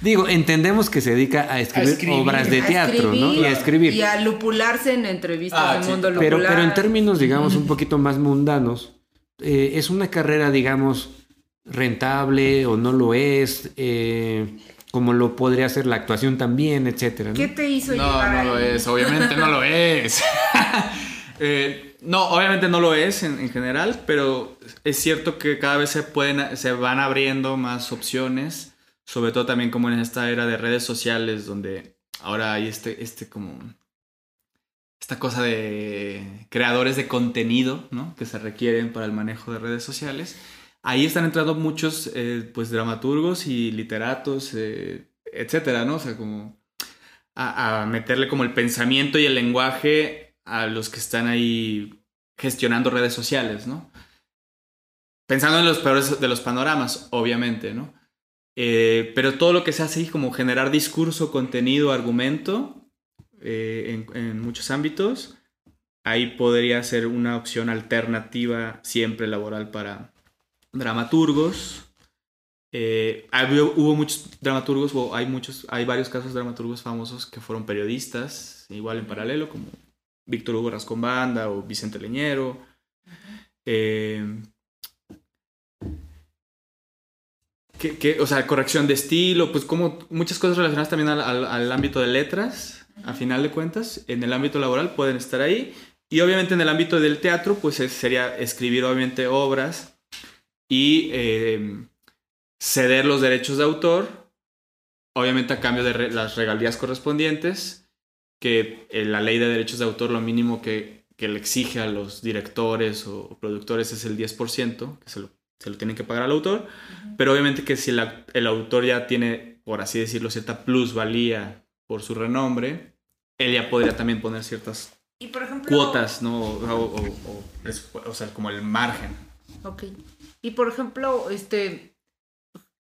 Digo, entendemos que se dedica a escribir, escribir. obras de teatro, ¿no? Y a escribir. Y a lupularse en entrevistas Ah, del sí. mundo Pero, lupular. pero en términos, digamos, un poquito más mundanos, eh, ¿es una carrera, digamos, rentable o no lo es? Eh, como lo podría hacer la actuación también, etcétera. ¿no? ¿Qué te hizo No, llegar no lo ahí? es, obviamente no lo (laughs) es. (laughs) Eh, no, obviamente no lo es en, en general, pero es cierto que cada vez se pueden, se van abriendo más opciones, sobre todo también como en esta era de redes sociales donde ahora hay este, este como esta cosa de creadores de contenido, ¿no? Que se requieren para el manejo de redes sociales. Ahí están entrando muchos, eh, pues, dramaturgos y literatos, eh, etcétera, ¿no? O sea, como a, a meterle como el pensamiento y el lenguaje a los que están ahí gestionando redes sociales, ¿no? Pensando en los peores de los panoramas, obviamente, ¿no? Eh, pero todo lo que se hace ahí como generar discurso, contenido, argumento eh, en, muchos ámbitos, ahí podría ser una opción alternativa siempre laboral para dramaturgos. Eh, hubo muchos dramaturgos, hay muchos, hay varios casos de dramaturgos famosos que fueron periodistas, igual en paralelo, como Víctor Hugo Rascón Banda o Vicente Leñero. Eh, que, que, o sea, corrección de estilo, pues como muchas cosas relacionadas también al, al- al ámbito de letras, a final de cuentas, en el ámbito laboral pueden estar ahí. Y obviamente en el ámbito del teatro, pues es- sería escribir obviamente obras y eh, ceder los derechos de autor, obviamente a cambio de re- las regalías correspondientes, que eh, la ley de derechos de autor lo mínimo que, que le exige a los directores o productores es el 10%, que se lo, se lo tienen que pagar al autor, pero obviamente que si la- el autor ya tiene, por así decirlo, cierta plusvalía por su renombre, él ya podría también poner ciertas Y por ejemplo. cuotas, ¿no? O, o- o- o sea, como el margen. Ok. Y por ejemplo, este.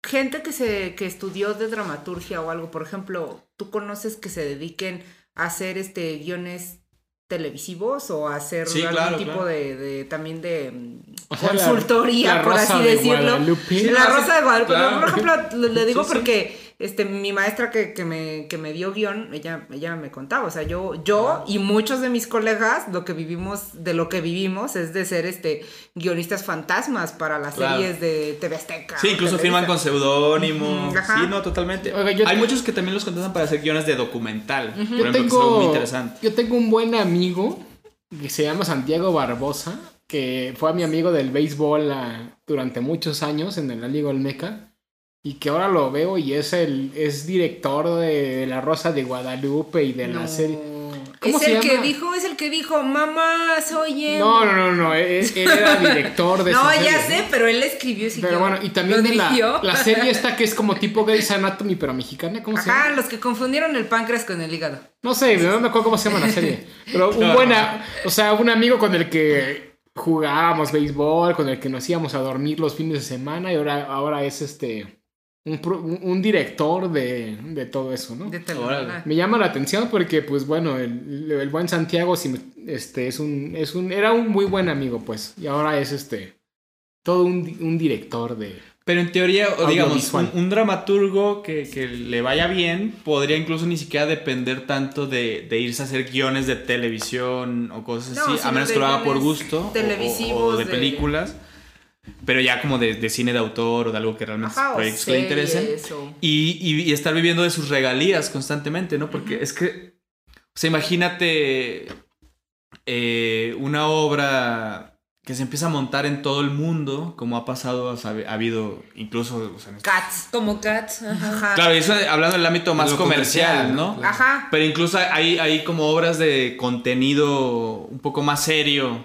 Gente que se que estudió de dramaturgia o algo, por ejemplo, ¿tú conoces que se dediquen hacer este guiones televisivos o hacer Sí, algún claro, tipo claro. De, de- también de O sea, la- consultoría, la por así de decirlo? Sí, la Rosa de Guadalupe. Claro. Por ejemplo, le, (laughs) digo sí. porque este, mi maestra que, que me, que me dio guion, ella, ella me contaba, o sea, yo, yo y muchos de mis colegas, lo que vivimos, de lo que vivimos es de ser este guionistas fantasmas para las Claro. series de TV Azteca. Sí, incluso Televisa. firman con seudónimo. Ajá. Sí, no, totalmente. Oiga, yo Hay te- muchos que también los contratan para hacer guiones de documental. Por Yo ejemplo, que es algo muy tengo, interesante. yo tengo un buen amigo que se llama Santiago Barbosa, que fue mi amigo del béisbol ah, durante muchos años en la Liga Olmeca. Y que ahora lo veo y es el es director de La Rosa de Guadalupe y de la No. serie. ¿Cómo Es se el que llama? dijo, es el que dijo, mamá, soy él. No, no, no, no. Él, él era (laughs) director de No, esa ya serie, sé, ¿no? pero él escribió ese Pero bueno, y también ¿Lo de la, la serie esta que es como (laughs) tipo Grey's Anatomy, pero mexicana, ¿cómo se Ajá, llama? los que confundieron el páncreas con el hígado. No sé, no me acuerdo cómo se llama la serie. (laughs) Pero un buena, o sea, un amigo con el que jugábamos béisbol, con el que nos íbamos a dormir los fines de semana y ahora, ahora es este un, pro- un- director de, de todo eso, ¿no? De. Me llama la atención porque, pues bueno, el, el buen Santiago sí me- este, es un, es un, era un muy buen amigo, pues, y ahora es este, todo un, un director de... Pero en teoría, o digamos, un, un dramaturgo que, que le vaya bien podría incluso ni siquiera depender tanto de, de irse a hacer guiones de televisión o cosas No, así, a menos que lo haga por gusto o- o, televisivos o de de- películas, pero ya como de, de cine de autor o de algo que realmente Ajá, proyectos que le interesen. Y, y- y estar viviendo de sus regalías constantemente, ¿no? Porque es que, o sea, imagínate eh, una obra que se empieza a montar en todo el mundo, como ha pasado, o sea, ha habido incluso... o sea, en- Cats. Como Cats. Ajá. Claro, y eso hablando del ámbito más comercial, comercial, ¿no? claro. Ajá. Pero incluso hay, hay como obras de contenido un poco más serio,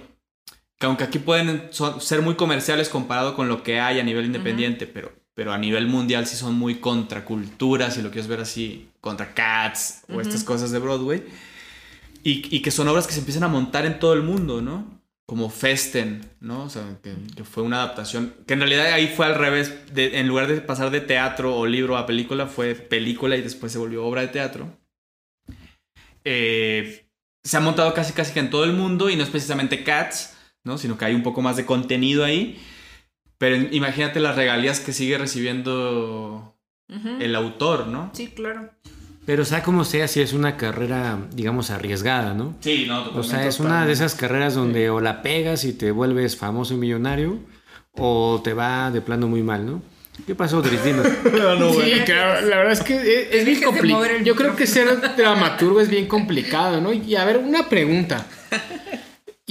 que aunque aquí pueden ser muy comerciales comparado con lo que hay a nivel independiente, pero, pero a nivel mundial sí son muy contracultura, si lo quieres ver así, contra Cats o estas cosas de Broadway. Y, y que son obras que se empiezan a montar en todo el mundo, ¿no? Como Festen, ¿no? O sea, que, que fue una adaptación, que en realidad ahí fue al revés, de- en lugar de pasar de teatro o libro a película, fue película y después se volvió obra de teatro. Eh, se ha montado casi casi que en todo el mundo y no es precisamente Cats, ¿no? Sino que hay un poco más de contenido ahí. Pero imagínate las regalías que sigue recibiendo el autor, ¿no? Sí, claro. Pero sea como sea, si es una carrera, digamos, arriesgada, ¿no? Sí, no, O sea, es una de esas carreras donde o la pegas y te vuelves famoso y millonario, o te va de plano muy mal, ¿no? ¿Qué pasó, Dris? Dime. (laughs) Sí, claro, la verdad es que es, es bien complicado. Yo creo que ser dramaturgo es bien complicado, ¿no? Y a ver, una pregunta. (laughs)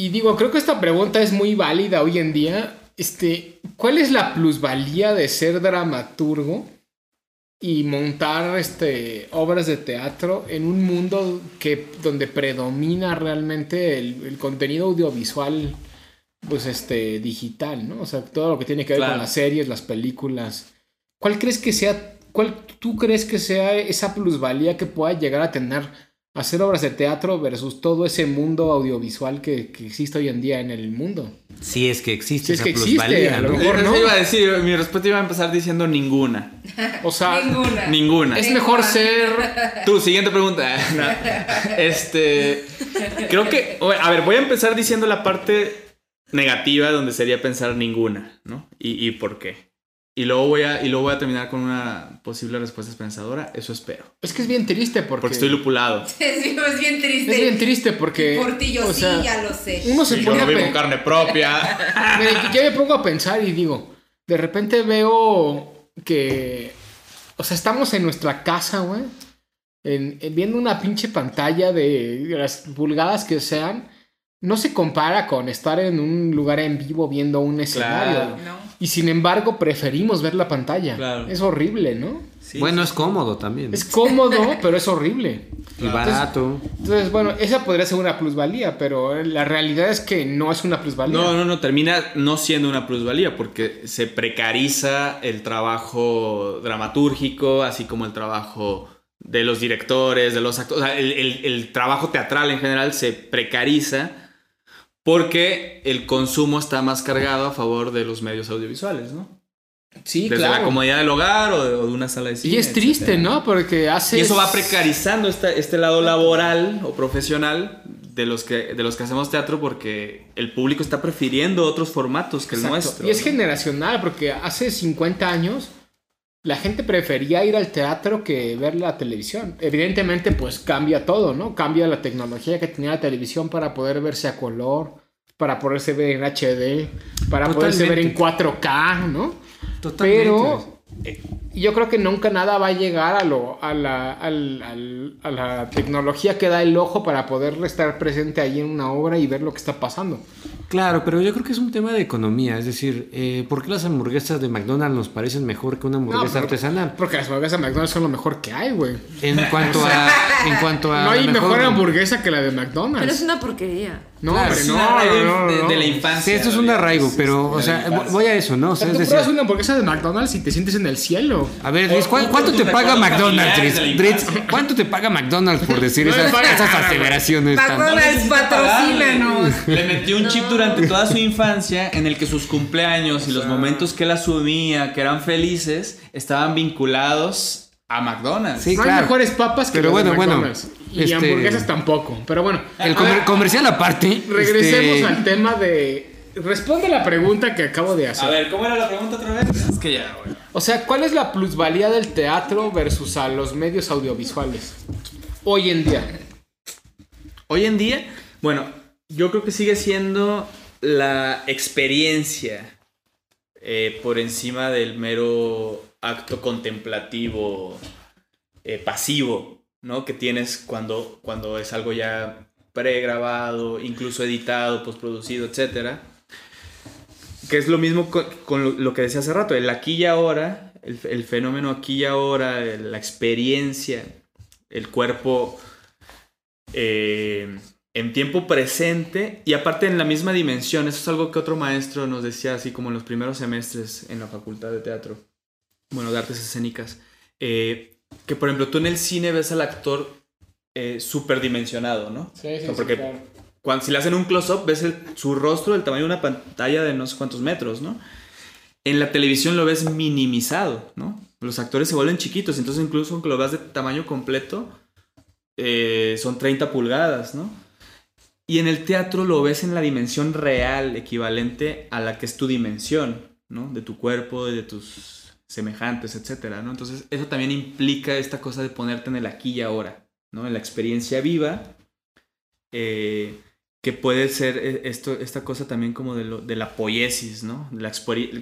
Y digo, creo que esta pregunta es muy válida hoy en día. Este, ¿cuál es la plusvalía de ser dramaturgo y montar este, obras de teatro en un mundo que, donde predomina realmente el, el contenido audiovisual pues este digital, ¿no? O sea, todo lo que tiene que ver Claro. con las series, las películas. ¿Cuál crees que sea, cuál tú crees que sea esa plusvalía que pueda llegar a tener hacer obras de teatro versus todo ese mundo audiovisual que, que existe hoy en día en el mundo? Si es que existe Si es esa que existe, plusvalía, a lo ¿no? mejor. No. iba a decir, mi respuesta iba a empezar diciendo ninguna. O sea, Ninguna. Ninguna. es mejor ser Tu siguiente pregunta. (laughs) No. Este. Creo que. A ver, voy a empezar diciendo la parte negativa donde sería pensar ninguna, ¿no? Y, y por qué. Y luego, voy a, y luego voy a terminar con una posible respuesta esperanzadora. Eso espero. Es que es bien triste porque. Porque estoy lupulado. (laughs) Es, es bien triste. Es bien triste porque. Portillo, o sí, sea, ya lo sé. Uno se Y yo pone vivo con carne propia. (laughs) Mira, yo me pongo a pensar y digo, de repente veo que, o sea, estamos en nuestra casa, güey, en- en viendo una pinche pantalla de las pulgadas que sean, no se compara con estar en un lugar en vivo viendo un escenario. Claro. No. Y sin embargo, preferimos ver la pantalla. Claro. Es horrible, ¿no? Sí, bueno, sí. es cómodo también. Es cómodo, (laughs) pero es horrible. y barato. Entonces, bueno, esa podría ser una plusvalía, pero la realidad es que no es una plusvalía. No, no, no, termina no siendo una plusvalía porque se precariza el trabajo dramatúrgico, así como el trabajo de los directores, de los actores. O sea, el, el- el trabajo teatral en general se precariza porque el consumo está más cargado a favor de los medios audiovisuales, ¿no? Sí, Desde claro. la comodidad del hogar o de, o de una sala de cine. Y es triste, etcétera. ¿no? Porque hace... Y eso va precarizando esta- este lado laboral o profesional de los, que, de los que hacemos teatro porque el público está prefiriendo otros formatos que el nuestro. Y es ¿no? generacional, porque hace 50 años la gente prefería ir al teatro que ver la televisión. Evidentemente, pues cambia todo, ¿no? Cambia la tecnología que tenía la televisión para poder verse a color, para poderse ver en HD, para poderse ver en 4K, ¿no? Totalmente. Pero eh, yo creo que nunca nada va a llegar a, lo, a, la, a la tecnología que da el ojo para poder estar presente ahí en una obra y ver lo que está pasando. Claro, pero yo creo que es un tema de economía. Es decir, eh, ¿por qué las hamburguesas de McDonald's nos parecen mejor que una hamburguesa pero- artesanal? Porque las hamburguesas de McDonald's son lo mejor que hay, güey. En cuanto a. (laughs) En cuanto a No hay mejor, hamburguesa que la de McDonald's. Pero es una porquería. No, Claro, hombre, Es no, no, de, no. de la infancia. Sí, esto es un arraigo, pero, o sea, voy a eso, ¿no? O sea, sea, es tú decir, una hamburguesa de McDonald's y te sientes en el cielo. a ver, Dritz, ¿cuán- O- ¿cuánto te paga McDonald's, Dritz? ¿cuánto te paga McDonald's por decir (laughs) esas, esas aseveraciones. McDonald's, patrocínanos. Le metió un chip durante toda su infancia en el que sus cumpleaños y los momentos que él asumía que eran felices estaban vinculados a McDonald's. Sí, no claro. hay mejores papas que Pero de bueno, bueno, McDonald's. Y este- hamburguesas tampoco. Pero bueno, El a comer- ver, comercial aparte. regresemos este, al tema de... Responde la pregunta que acabo de hacer. A ver, ¿cómo era la pregunta otra vez? Es que ya, güey. O sea, ¿cuál es la plusvalía del teatro versus a los medios audiovisuales? Hoy en día. Hoy en día, bueno, yo creo que sigue siendo la experiencia eh, por encima del mero acto contemplativo eh, pasivo, ¿no? Que tienes cuando, cuando es algo ya pregrabado, incluso editado, postproducido, etcétera. Que es lo mismo con, lo, que decía hace rato, el aquí y ahora, el, fenómeno aquí y ahora, la experiencia, el cuerpo eh, en tiempo presente y aparte en la misma dimensión. Eso es algo que otro maestro nos decía así como en los primeros semestres en la facultad de teatro, bueno, de artes escénicas, eh, que por ejemplo tú en el cine ves al actor eh, superdimensionado, ¿no? Sí, O sea, porque cuando, si le hacen un close-up, ves el- su rostro del tamaño de una pantalla de no sé cuántos metros, ¿no? En la televisión lo ves minimizado, ¿no? Los actores se vuelven chiquitos, entonces incluso aunque lo veas de tamaño completo, eh, son 30 pulgadas, ¿no? Y en el teatro lo ves en la dimensión real, equivalente a la que es tu dimensión, ¿no? De tu cuerpo, de tus semejantes, etcétera, ¿no? Entonces eso también implica esta cosa de ponerte en el aquí y ahora, ¿no? En la experiencia viva, eh, que puede ser eh, esto, esta cosa también como de, lo- de la poiesis, ¿no? La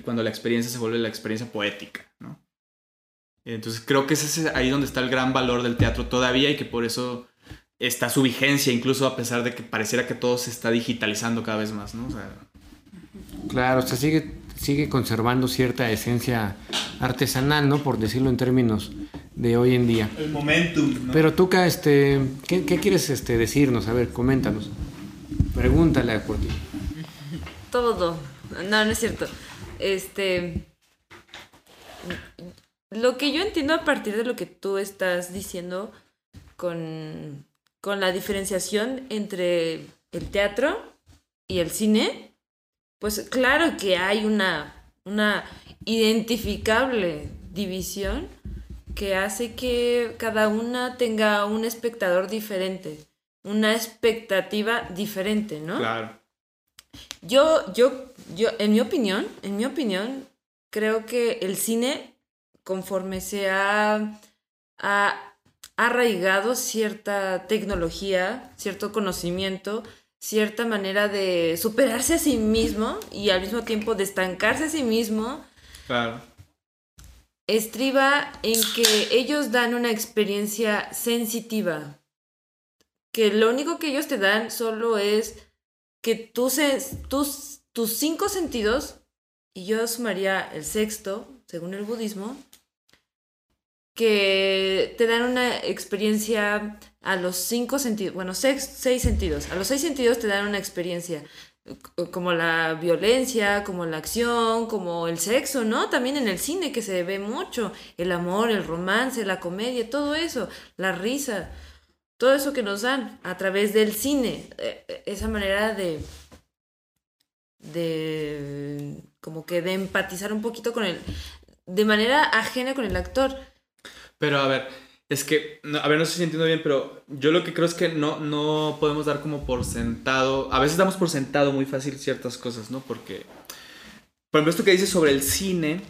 cuando la experiencia se vuelve la experiencia poética, ¿no? Entonces creo que ese es ahí donde está el gran valor del teatro todavía y que por eso está su vigencia, incluso a pesar de que pareciera que todo se está digitalizando cada vez más, ¿no? O sea, Claro, o sea, sigue, sigue conservando cierta esencia artesanal, ¿no? Por decirlo en términos de hoy en día. El momentum, ¿no? Pero Tuca, este, ¿qué, qué quieres este, decirnos? A ver, coméntanos. Pregúntale a Corti. Todo. No, no es cierto. Este. Lo que yo entiendo a partir de lo que tú estás diciendo con, con la diferenciación entre el teatro y el cine, pues claro que hay una, una identificable división que hace que cada una tenga un espectador diferente, una expectativa diferente, ¿no? Claro. Yo, yo, yo, en mi opinión, en mi opinión, creo que el cine, conforme se ha, ha arraigado cierta tecnología, cierto conocimiento, cierta manera de superarse a sí mismo y al mismo tiempo de estancarse a sí mismo, Claro. estriba en que ellos dan una experiencia sensitiva. Que lo único que ellos te dan solo es que tú se- tus, tus cinco sentidos, y yo sumaría el sexto, según el budismo, que te dan una experiencia a los cinco sentidos, bueno, seis, seis sentidos. A los seis sentidos te dan una experiencia c- como la violencia, como la acción, como el sexo, ¿no? También en el cine que se ve mucho, el amor, el romance, la comedia, todo eso, la risa, todo eso que nos dan a través del cine, eh, eh, esa manera de de como que de empatizar un poquito con el de manera ajena con el actor. Pero a ver, es que, no, a ver, no sé si entiendo bien, pero yo lo que creo es que no, no podemos dar como por sentado, a veces damos por sentado muy fácil ciertas cosas, ¿no? Porque, por ejemplo, esto que dices sobre el cine,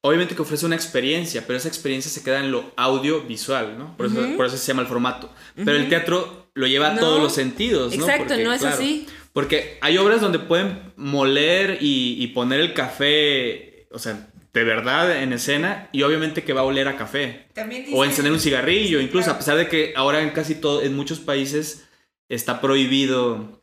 obviamente que ofrece una experiencia, pero esa experiencia se queda en lo audiovisual, ¿no? Por eso, por eso se llama el formato. Pero el teatro lo lleva a No. todos los sentidos, ¿no? Exacto, Porque, no es claro, así. Porque hay obras donde pueden moler y, y poner el café, o sea, de verdad en escena, y obviamente que va a oler a café. También O encender un cigarrillo, incluso claro. a pesar de que ahora en casi todo, en muchos países está prohibido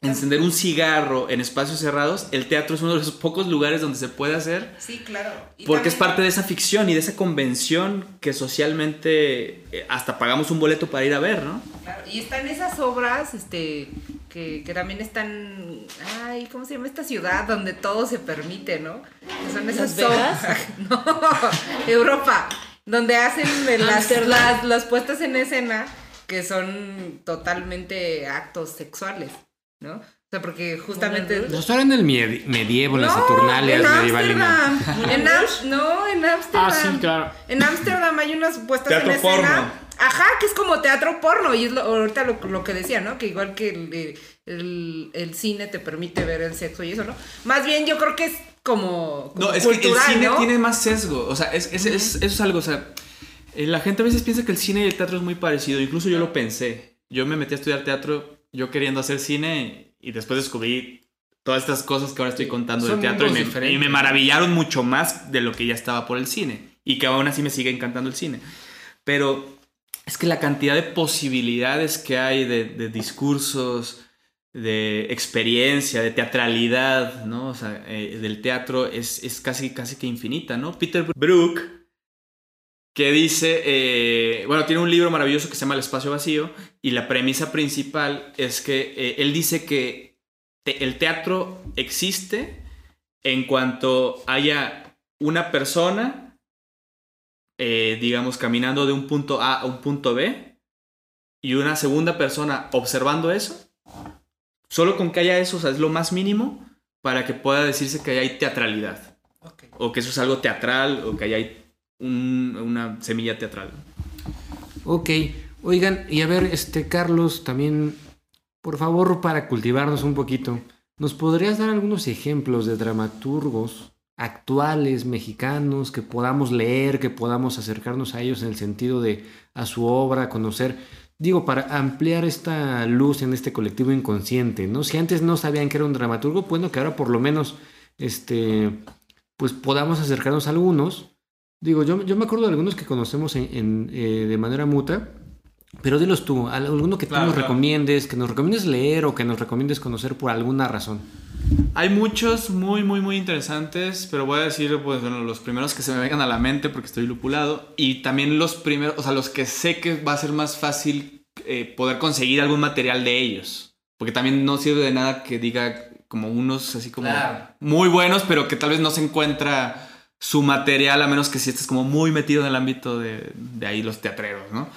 encender un cigarro en espacios cerrados, el teatro es uno de los pocos lugares donde se puede hacer Sí, claro. Y porque es parte de esa ficción y de esa convención que socialmente eh, hasta pagamos un boleto para ir a ver, ¿no? Claro, y están esas obras, este, que, que también están, ay, ¿cómo se llama esta ciudad donde todo se permite, no? Que son esas obras- (laughs) no, Europa, donde hacen las, las, las puestas en escena que son totalmente actos sexuales, ¿no? O sea, porque justamente... Moulin Nos en el medievo, las Saturnalias, en medieval. Ámsterdam. (laughs) En Am- no, en Ámsterdam. Ah, sí, claro. En Ámsterdam hay unas puestas Teatro en escena. porno. Ajá, que es como teatro porno. Y es lo, ahorita lo, lo que decía, ¿no? Que igual que el, el, el cine te permite ver el sexo y eso, ¿no? Más bien yo creo que es como, como No, es que el cine ¿no? tiene más sesgo. O sea, es, es- es- eso es algo. O sea, eh, la gente a veces piensa que el cine y el teatro es muy parecido. Incluso yo lo pensé. Yo me metí a estudiar teatro, yo queriendo hacer cine, y después descubrí todas estas cosas que ahora estoy contando Son del teatro y me, diferentes. y me maravillaron mucho más de lo que ya estaba por el cine. Y que aún así me sigue encantando el cine. Pero es que la cantidad de posibilidades que hay de, de discursos, de experiencia, de teatralidad, ¿no? O sea, eh, del teatro es, es casi, casi que infinita, ¿no? Peter Brook, que dice, eh, bueno, tiene un libro maravilloso que se llama El espacio vacío, y la premisa principal es que eh, él dice que te- el teatro existe en cuanto haya una persona, eh, digamos, caminando de un punto A a un punto B, y una segunda persona observando eso, solo con que haya eso, o sea, es lo más mínimo para que pueda decirse que hay teatralidad, Ok. o que eso es algo teatral, o que hay un- una semilla teatral. Ok, oigan, y a ver, este Carlos, también, por favor, para cultivarnos un poquito, ¿nos podrías dar algunos ejemplos de dramaturgos actuales, mexicanos, que podamos leer, que podamos acercarnos a ellos en el sentido de a su obra, conocer, digo, para ampliar esta luz en este colectivo inconsciente, ¿no? Si antes no sabían que era un dramaturgo, bueno, que ahora por lo menos, este, pues podamos acercarnos a algunos. Digo, yo, yo me acuerdo de algunos que conocemos en, en, eh, de manera mutua, pero dilos tú, al- alguno que tú Claro, nos claro. recomiendes, que nos recomiendes leer o que nos recomiendes conocer por alguna razón. Hay muchos muy, muy, muy interesantes, pero voy a decir, pues, bueno, los primeros que se me vengan a la mente porque estoy lupulado. Y también los primeros, o sea, los que sé que va a ser más fácil eh, poder conseguir algún material de ellos. Porque también no sirve de nada que diga como unos así como muy buenos, pero que tal vez no se encuentra su material, a menos que si estés como muy metido en el ámbito de, de ahí los teatreros, ¿no?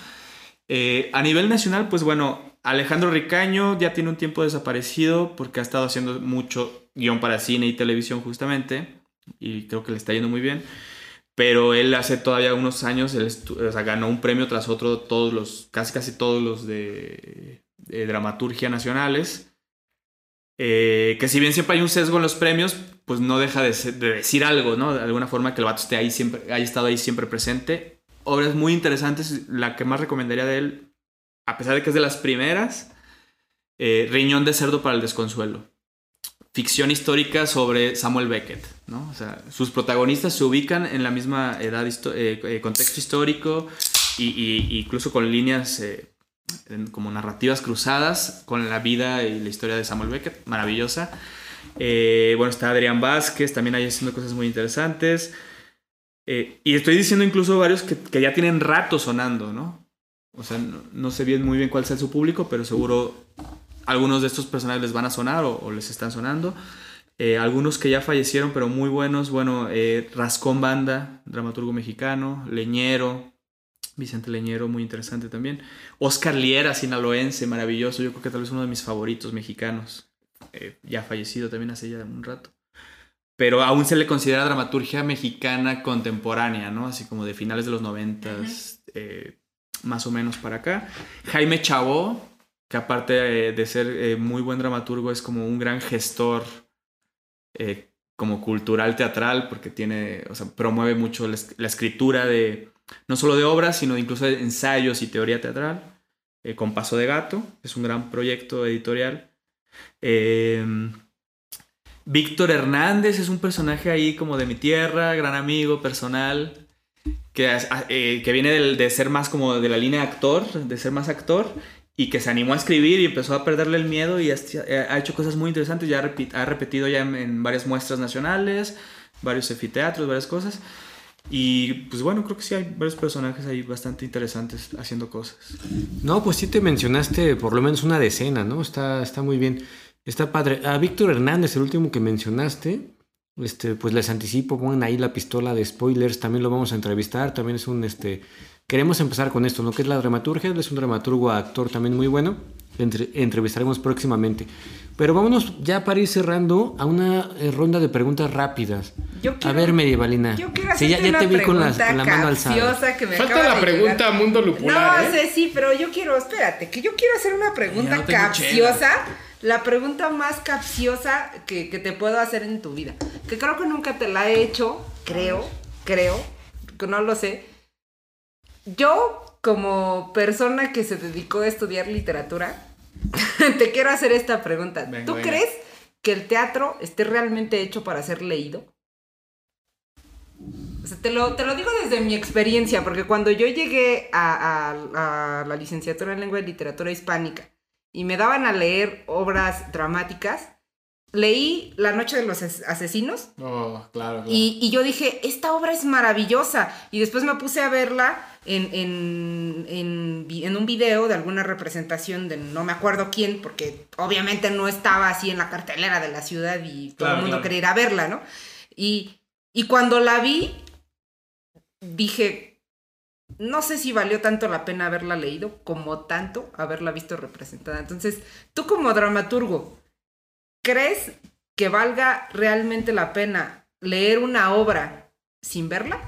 Eh, a nivel nacional, pues bueno, Alejandro Ricaño ya tiene un tiempo desaparecido porque ha estado haciendo mucho guion para cine y televisión justamente, y creo que le está yendo muy bien. Pero él hace todavía unos años, él ganó un premio tras otro, todos los, casi casi todos los de, dramaturgia nacionales. Eh, que si bien siempre hay un sesgo en los premios, pues no deja de, decir algo, ¿no? De alguna forma que el vato esté ahí siempre, haya estado ahí siempre presente. Obras muy interesantes, la que más recomendaría de él, a pesar de que es de las primeras, eh, Riñón de cerdo para el desconsuelo ficción histórica sobre Samuel Beckett, ¿no? O sea, sus protagonistas se ubican en la misma edad, eh, eh, contexto histórico y, incluso con líneas eh, como narrativas cruzadas con la vida y la historia de Samuel Beckett, maravillosa. bueno, está Adrián Vázquez, también ahí haciendo cosas muy interesantes. Y estoy diciendo incluso varios que, ya tienen rato sonando, ¿no? O sea, no, sé bien muy bien cuál sea su público, pero seguro algunos de estos personajes les van a sonar o, les están sonando. Eh, algunos que ya fallecieron, pero muy buenos. Bueno, eh, Rascón Banda, dramaturgo mexicano. Leñero, Vicente Leñero, muy interesante también. Oscar Liera, sinaloense, maravilloso. Yo creo que tal vez uno de mis favoritos mexicanos. Eh, ya fallecido también hace ya un rato. Pero aún se le considera dramaturgia mexicana contemporánea, ¿no? Así como de finales de los noventas, más o menos para acá. Jaime Chabó, que aparte de ser eh, muy buen dramaturgo es como un gran gestor eh, como cultural teatral porque tiene, o sea, promueve mucho la, escritura de no solo de obras, sino incluso de ensayos y teoría teatral. Eh, con Paso de Gato, es un gran proyecto editorial. Víctor Hernández es un personaje ahí como de mi tierra, gran amigo personal, que, que viene de, ser más como de la línea actor, de ser más actor, y que se animó a escribir y empezó a perderle el miedo y ha hecho cosas muy interesantes, ya ha repetido ya en, varias muestras nacionales, varios efiteatros, varias cosas. Y pues bueno, creo que sí hay varios personajes ahí bastante interesantes haciendo cosas. No, pues sí te mencionaste por lo menos una decena, ¿no? Está, está muy bien. Está padre. A Víctor Hernández, el último que mencionaste, este, pues les anticipo, pongan ahí la pistola de spoilers, también lo vamos a entrevistar, también es un este Queremos empezar con esto, ¿no? Que es la dramaturgia, él es un dramaturgo actor también muy bueno, entrevistaremos próximamente. Pero vámonos ya para ir cerrando a una eh, ronda de preguntas rápidas. a ver, medievalina. Yo quiero sí, ya, te vi con la, mano alzada. Que me Falta la pregunta mundo lupular. No, ¿eh? sé, sí, pero yo quiero, espérate, que yo quiero hacer una pregunta capciosa. La pregunta más capciosa que, que te puedo hacer en tu vida. Que creo que nunca te la he hecho, creo, creo, que no lo sé yo, como persona que se dedicó a estudiar literatura, (laughs) te quiero hacer esta pregunta. ¿Tú crees que el teatro esté realmente hecho para ser leído? O sea, te lo, te lo digo desde mi experiencia, porque cuando yo llegué a, a, la licenciatura en lengua y literatura hispánica y me daban a leer obras dramáticas, leí La Noche de los Asesinos. Oh, claro, Y, y, yo dije, esta obra es maravillosa. Y después me puse a verla en, en, en, en, un video de alguna representación de no me acuerdo quién, porque obviamente no estaba así en la cartelera de la ciudad y todo el mundo quería ir a verla, ¿no? Y, y cuando la vi, dije, no sé si valió tanto la pena haberla leído como tanto haberla visto representada. Entonces, tú como dramaturgo, ¿crees que valga realmente la pena leer una obra sin verla?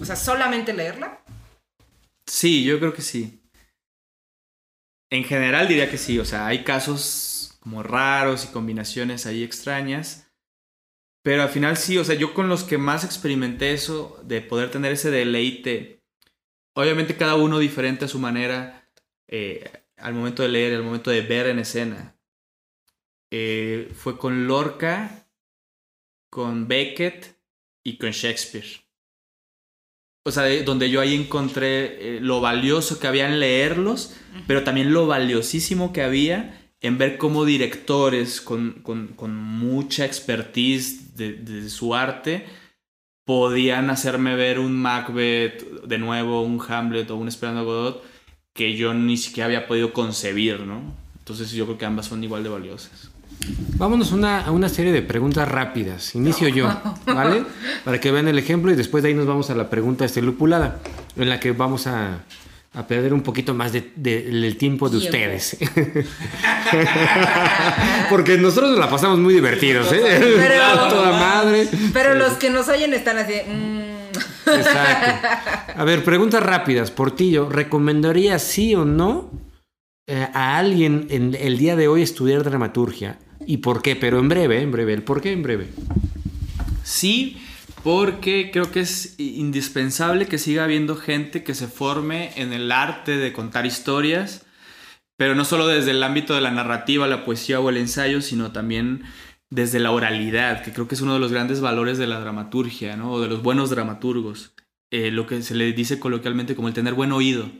O sea, solamente leerla. Sí, yo creo que sí. En general diría que sí, o sea, hay casos como raros y combinaciones ahí extrañas, pero al final sí, o sea, yo con los que más experimenté eso, de poder tener ese deleite, obviamente cada uno diferente a su manera, eh, al momento de leer, al momento de ver en escena, eh, fue con Lorca, con Beckett y con Shakespeare. O sea, donde yo ahí encontré eh, lo valioso que había en leerlos, pero también lo valiosísimo que había en ver cómo directores con, con- con mucha expertise de, de su arte podían hacerme ver un Macbeth de nuevo, un Hamlet o un Esperando a Godot que yo ni siquiera había podido concebir, ¿no? Entonces yo creo que ambas son igual de valiosas. Vámonos una- a una serie de preguntas rápidas. Inicio yo, (laughs) ¿vale? Para que vean el ejemplo y después de ahí nos vamos a la pregunta este, lupulada, en la que vamos a, a perder un poquito más de- de- del tiempo de Tiempo. ustedes. (laughs) Porque nosotros nos la pasamos muy divertidos, ¿eh? Pero- (laughs) Toda madre. Pero los que nos oyen están así. mm. Exacto. A ver, preguntas rápidas. Portillo, ¿recomendarías sí o no eh, a alguien en el día de hoy estudiar dramaturgia? ¿Y por qué? Pero en breve, en breve. ¿El por qué en breve? Sí, porque creo que es indispensable que siga habiendo gente que se forme en el arte de contar historias, pero no solo desde el ámbito de la narrativa, la poesía o el ensayo, sino también desde la oralidad, que creo que es uno de los grandes valores de la dramaturgia, ¿no? O de los buenos dramaturgos. Eh, lo que se le dice coloquialmente como el tener buen oído.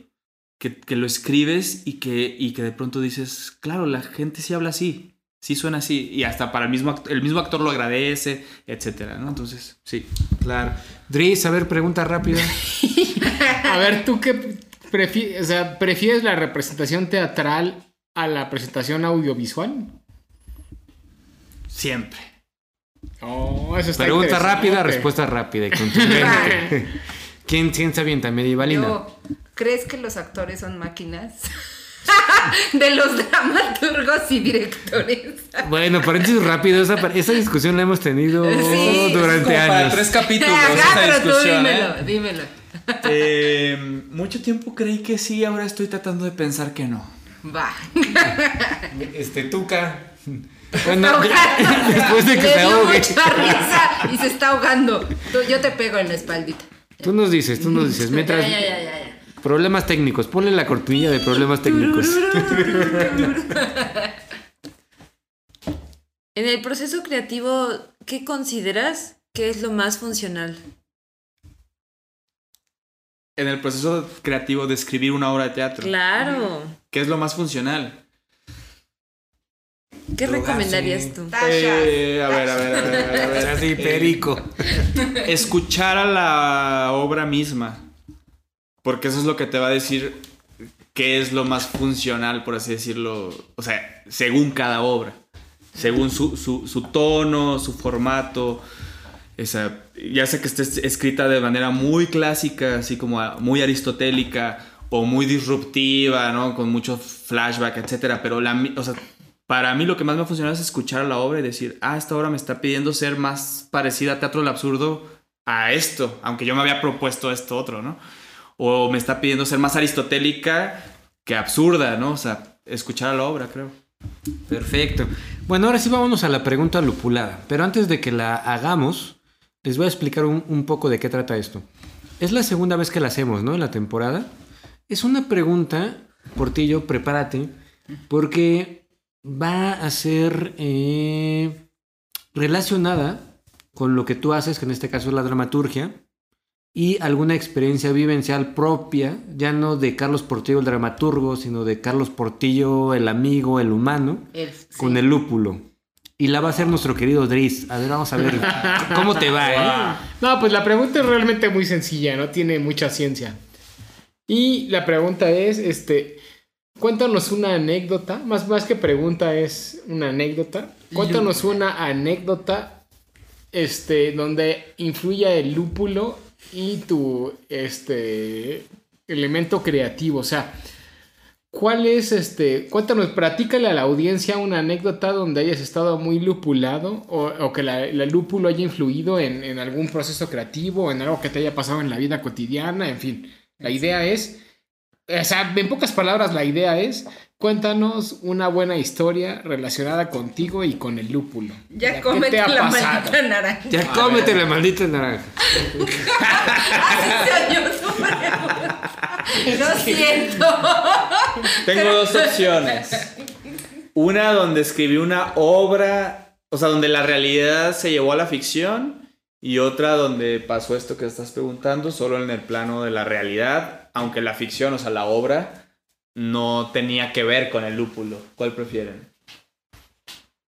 Que, lo escribes y que, y que de pronto dices, claro, la gente sí habla así, sí suena así, y hasta para el mismo, act- el mismo actor lo agradece, etcétera, ¿no? Entonces, sí. Claro. Dries, a ver, pregunta rápida. (laughs) A ver, ¿tú qué prefieres? O sea, ¿prefieres la representación teatral a la presentación audiovisual? Siempre. Oh, eso está Pregunta rápida, respuesta rápida y contundente. (laughs) ¿Quién, quién se avienta? Medievalina. Yo, ¿crees que los actores son máquinas? (laughs) de los dramaturgos y directores. Bueno, paréntesis rápido, esa, esa discusión la hemos tenido Sí. durante Como para años. tres capítulos Ajá, esa pero tú discusión, dímelo, ¿eh? dímelo. Eh, mucho tiempo creí que sí, ahora estoy tratando de pensar que no. Va. (laughs) Este, Tuca. Bueno, Está ahogando. (laughs) después de que Le se dio ahogue. mucha risa y se está ahogando. Tú- yo te pego en la espaldita. Tú nos dices, tú nos dices. Mientras. Ya, ya, ya. Problemas técnicos. Ponle la cortinilla de problemas técnicos. En el proceso creativo, ¿qué consideras que es lo más funcional? En el proceso creativo de escribir una obra de teatro. Claro. ¿Qué es lo más funcional? ¿Qué Drogarse. recomendarías tú? Eh, a ver, a ver, a ver, a ver, a ver. Así, Eh, perico. (laughs) escuchar a la obra misma. Porque eso es lo que te va a decir qué es lo más funcional, por así decirlo. O sea, según cada obra. Según su, su- tono, su formato. Esa, ya sea que esté escrita de manera muy clásica, así como muy aristotélica o muy disruptiva, ¿no? Con mucho flashback, etcétera. Pero o sea, para mí lo que más me ha funcionado es escuchar la obra y decir, ah, esta obra me está pidiendo ser más parecida a Teatro del Absurdo a esto, aunque yo me había propuesto esto otro, ¿no? O me está pidiendo ser más aristotélica que absurda, ¿no? O sea, escuchar a la obra, creo. Perfecto. Bueno, ahora sí vámonos a la pregunta lupulada. Pero antes de que la hagamos, les voy a explicar un, poco de qué trata esto. Es la segunda vez que la hacemos, ¿no? En la temporada. Es una pregunta, Portillo, prepárate, porque va a ser eh, relacionada con lo que tú haces, que en este caso es la dramaturgia, y alguna experiencia vivencial propia, ya no de Carlos Portillo el dramaturgo, sino de Carlos Portillo el amigo, el humano, El- sí. con el lúpulo. Y la va a hacer nuestro querido Dries. A ver, vamos a ver (laughs) cómo te va, ¿eh? No, pues la pregunta es realmente muy sencilla, no tiene mucha ciencia. Y la pregunta es, este, cuéntanos una anécdota, más, más que pregunta es una anécdota. Cuéntanos una anécdota, este, donde influya el lúpulo y tu, este, elemento creativo. O sea, ¿cuál es, este, cuéntanos, platícale a la audiencia una anécdota donde hayas estado muy lupulado o, o que la, la lúpulo haya influido en, en algún proceso creativo, en algo que te haya pasado en la vida cotidiana, en fin. La idea es, o sea, en pocas palabras, la idea es, cuéntanos una buena historia relacionada contigo y con el lúpulo. Ya ¿Qué cómete la pasado? maldita naranja. Ya cómete la maldita naranja. (laughs) Lo siento. Tengo dos opciones. Una donde escribí una obra, o sea, donde la realidad se llevó a la ficción, y otra donde pasó esto que estás preguntando, solo en el plano de la realidad, aunque la ficción, o sea, la obra, no tenía que ver con el lúpulo. ¿Cuál prefieren?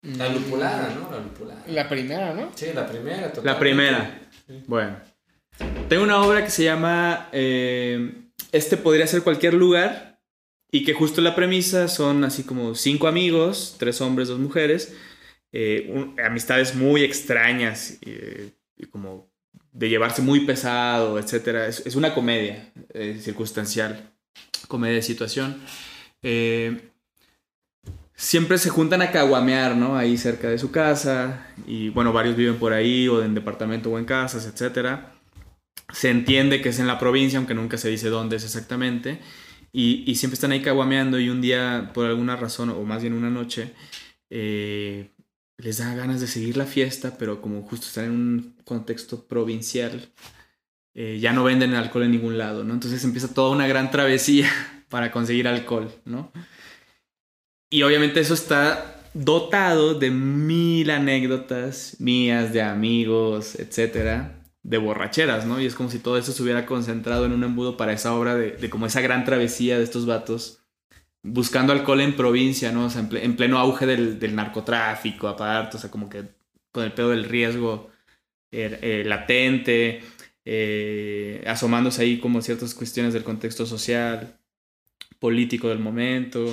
La lupulada, ¿no? La lupulada. La primera, ¿no? Sí, la primera. La primera. Bueno. Tengo una obra que se llama eh, Este podría ser cualquier lugar y que justo la premisa son así como cinco amigos, tres hombres, dos mujeres, eh, un- amistades muy extrañas eh, y como de llevarse muy pesado, etc. Es, es una comedia eh, circunstancial, comedia de situación. Eh, siempre se juntan a caguamear, ¿no? Ahí cerca de su casa. Y bueno, varios viven por ahí, o en departamento o en casas, etc. Se entiende que es en la provincia, aunque nunca se dice dónde es exactamente. Y, y siempre están ahí caguameando y un día, por alguna razón, o más bien una noche, eh, les da ganas de seguir la fiesta, pero como justo están en un contexto provincial, eh, ya no venden alcohol en ningún lado, ¿no? Entonces empieza toda una gran travesía (laughs) para conseguir alcohol, ¿no? Y obviamente eso está dotado de mil anécdotas mías, de amigos, etcétera, de borracheras, ¿no? Y es como si todo eso se hubiera concentrado en un embudo para esa obra de, de como esa gran travesía de estos vatos buscando alcohol en provincia, ¿no? O sea, en, ple- en pleno auge del, del narcotráfico, aparte, o sea, como que con el pedo del riesgo eh, eh, latente, eh, asomándose ahí como ciertas cuestiones del contexto social, político del momento.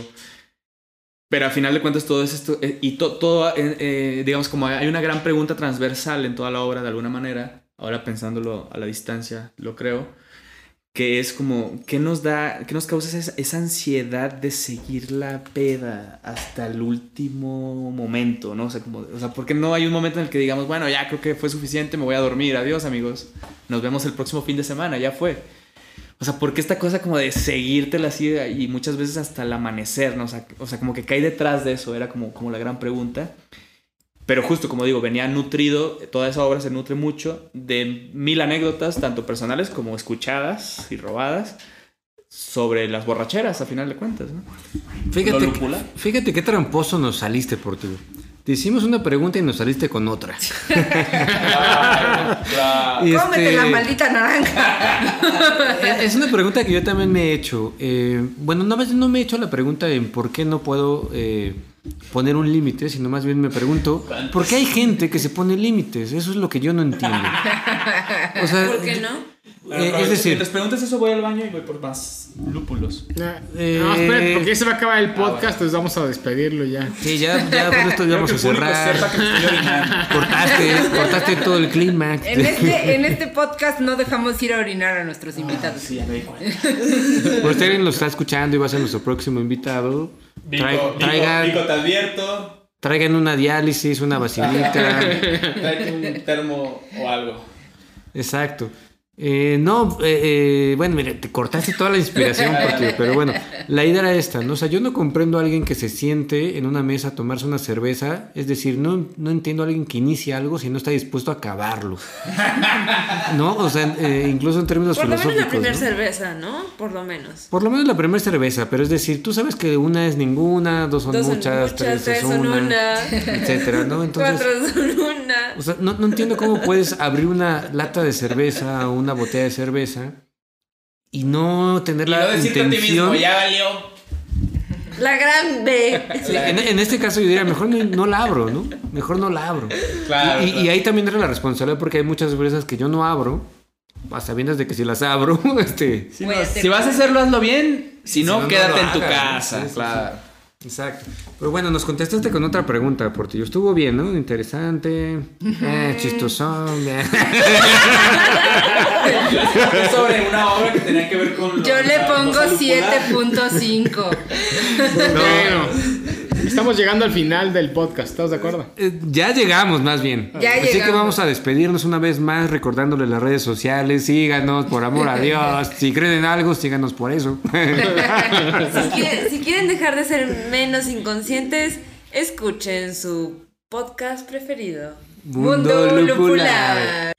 Pero a final de cuentas todo es esto, eh, y to- todo, eh, digamos, como hay una gran pregunta transversal en toda la obra de alguna manera, ahora pensándolo a la distancia, lo creo, que es como, ¿qué nos da, qué nos causa esa, esa ansiedad de seguir la peda hasta el último momento, ¿no? O sea, como, o sea, porque no hay un momento en el que digamos, bueno, ya creo que fue suficiente, me voy a dormir, adiós amigos, nos vemos el próximo fin de semana, ya fue. O sea, porque esta cosa como de seguírtela así y muchas veces hasta el amanecer, ¿no? O sea, o sea, como que cae detrás de eso, era como, como la gran pregunta. Pero justo como digo, venía nutrido, toda esa obra se nutre mucho de mil anécdotas, tanto personales como escuchadas y robadas, sobre las borracheras, a final de cuentas, ¿no? Fíjate, fíjate qué tramposo nos saliste por ti. Te hicimos una pregunta y nos saliste con otra. (laughs) Y Cómete este- la maldita naranja. Es una pregunta que yo también me he hecho. Eh, bueno, no, no me he hecho la pregunta en por qué no puedo eh, poner un límite, sino más bien me pregunto por qué hay gente que se pone límites. Eso es lo que yo no entiendo. O sea, ¿Por qué no? eh, es decir, Mientras preguntas eso, voy al baño y voy por más lúpulos. Eh, no, espérate, porque ya se va a acabar el podcast, entonces vamos a despedirlo ya. sí, ya, ya con esto ya vamos a cerrar. Cortaste, cortaste todo el clima. En este, en este podcast no dejamos ir a orinar a nuestros invitados. Sí, ya me di cuenta. Por si alguien lo está escuchando y va a ser nuestro próximo invitado, trai- traigan, te advierto. traigan una diálisis, una (laughs) vacinita. Tráete un termo o algo. Exacto. Eh, no, eh, eh, bueno, mire, te cortaste toda la inspiración, (laughs) porque, pero bueno, la idea era esta, ¿no? O sea, yo no comprendo a alguien que se siente en una mesa a tomarse una cerveza, es decir, no, no entiendo a alguien que inicia algo si no está dispuesto a acabarlo. (laughs) ¿No? O sea, eh, incluso en términos Por lo menos la filosóficos. primera ¿no? cerveza, ¿no? Por lo menos. Por lo menos la primera cerveza, pero es decir, tú sabes que una es ninguna, dos son Dos son muchas, muchas, tres, tres es son una, una. etcétera, ¿no? (laughs) Entonces, Cuatro son una. o sea, no, no entiendo cómo puedes abrir una lata de cerveza o una botella de cerveza y no tener la intención. valió. La gran B. Sí, en, en este caso yo diría, mejor no, no la abro, ¿no? Mejor no la abro. Claro, y, y ahí también era la responsabilidad porque hay muchas cervezas que yo no abro, a sabiendas de que si las abro, (laughs) este... Si, no- vas a hacerlo, hazlo bien. Si no, no, no quédate en tu hagas, casa. ¿no? Sí, sí, claro. Exacto. Pero bueno, nos contestaste con otra pregunta, Portillo. Estuvo bien, ¿no? Interesante. Eh, chistosón. (laughs) sobre una obra que tenía que ver con. Yo le pongo 7.5. (laughs) Bueno, estamos llegando al final del podcast, ¿estás de acuerdo? Eh, ya llegamos, más bien. Ya Así que vamos a despedirnos una vez más, recordándole las redes sociales. Síganos, por amor a Dios. Si creen en algo, síganos por eso. (laughs) Si quieren, si quieren dejar de ser menos inconscientes, escuchen su podcast preferido. Mundo lupular.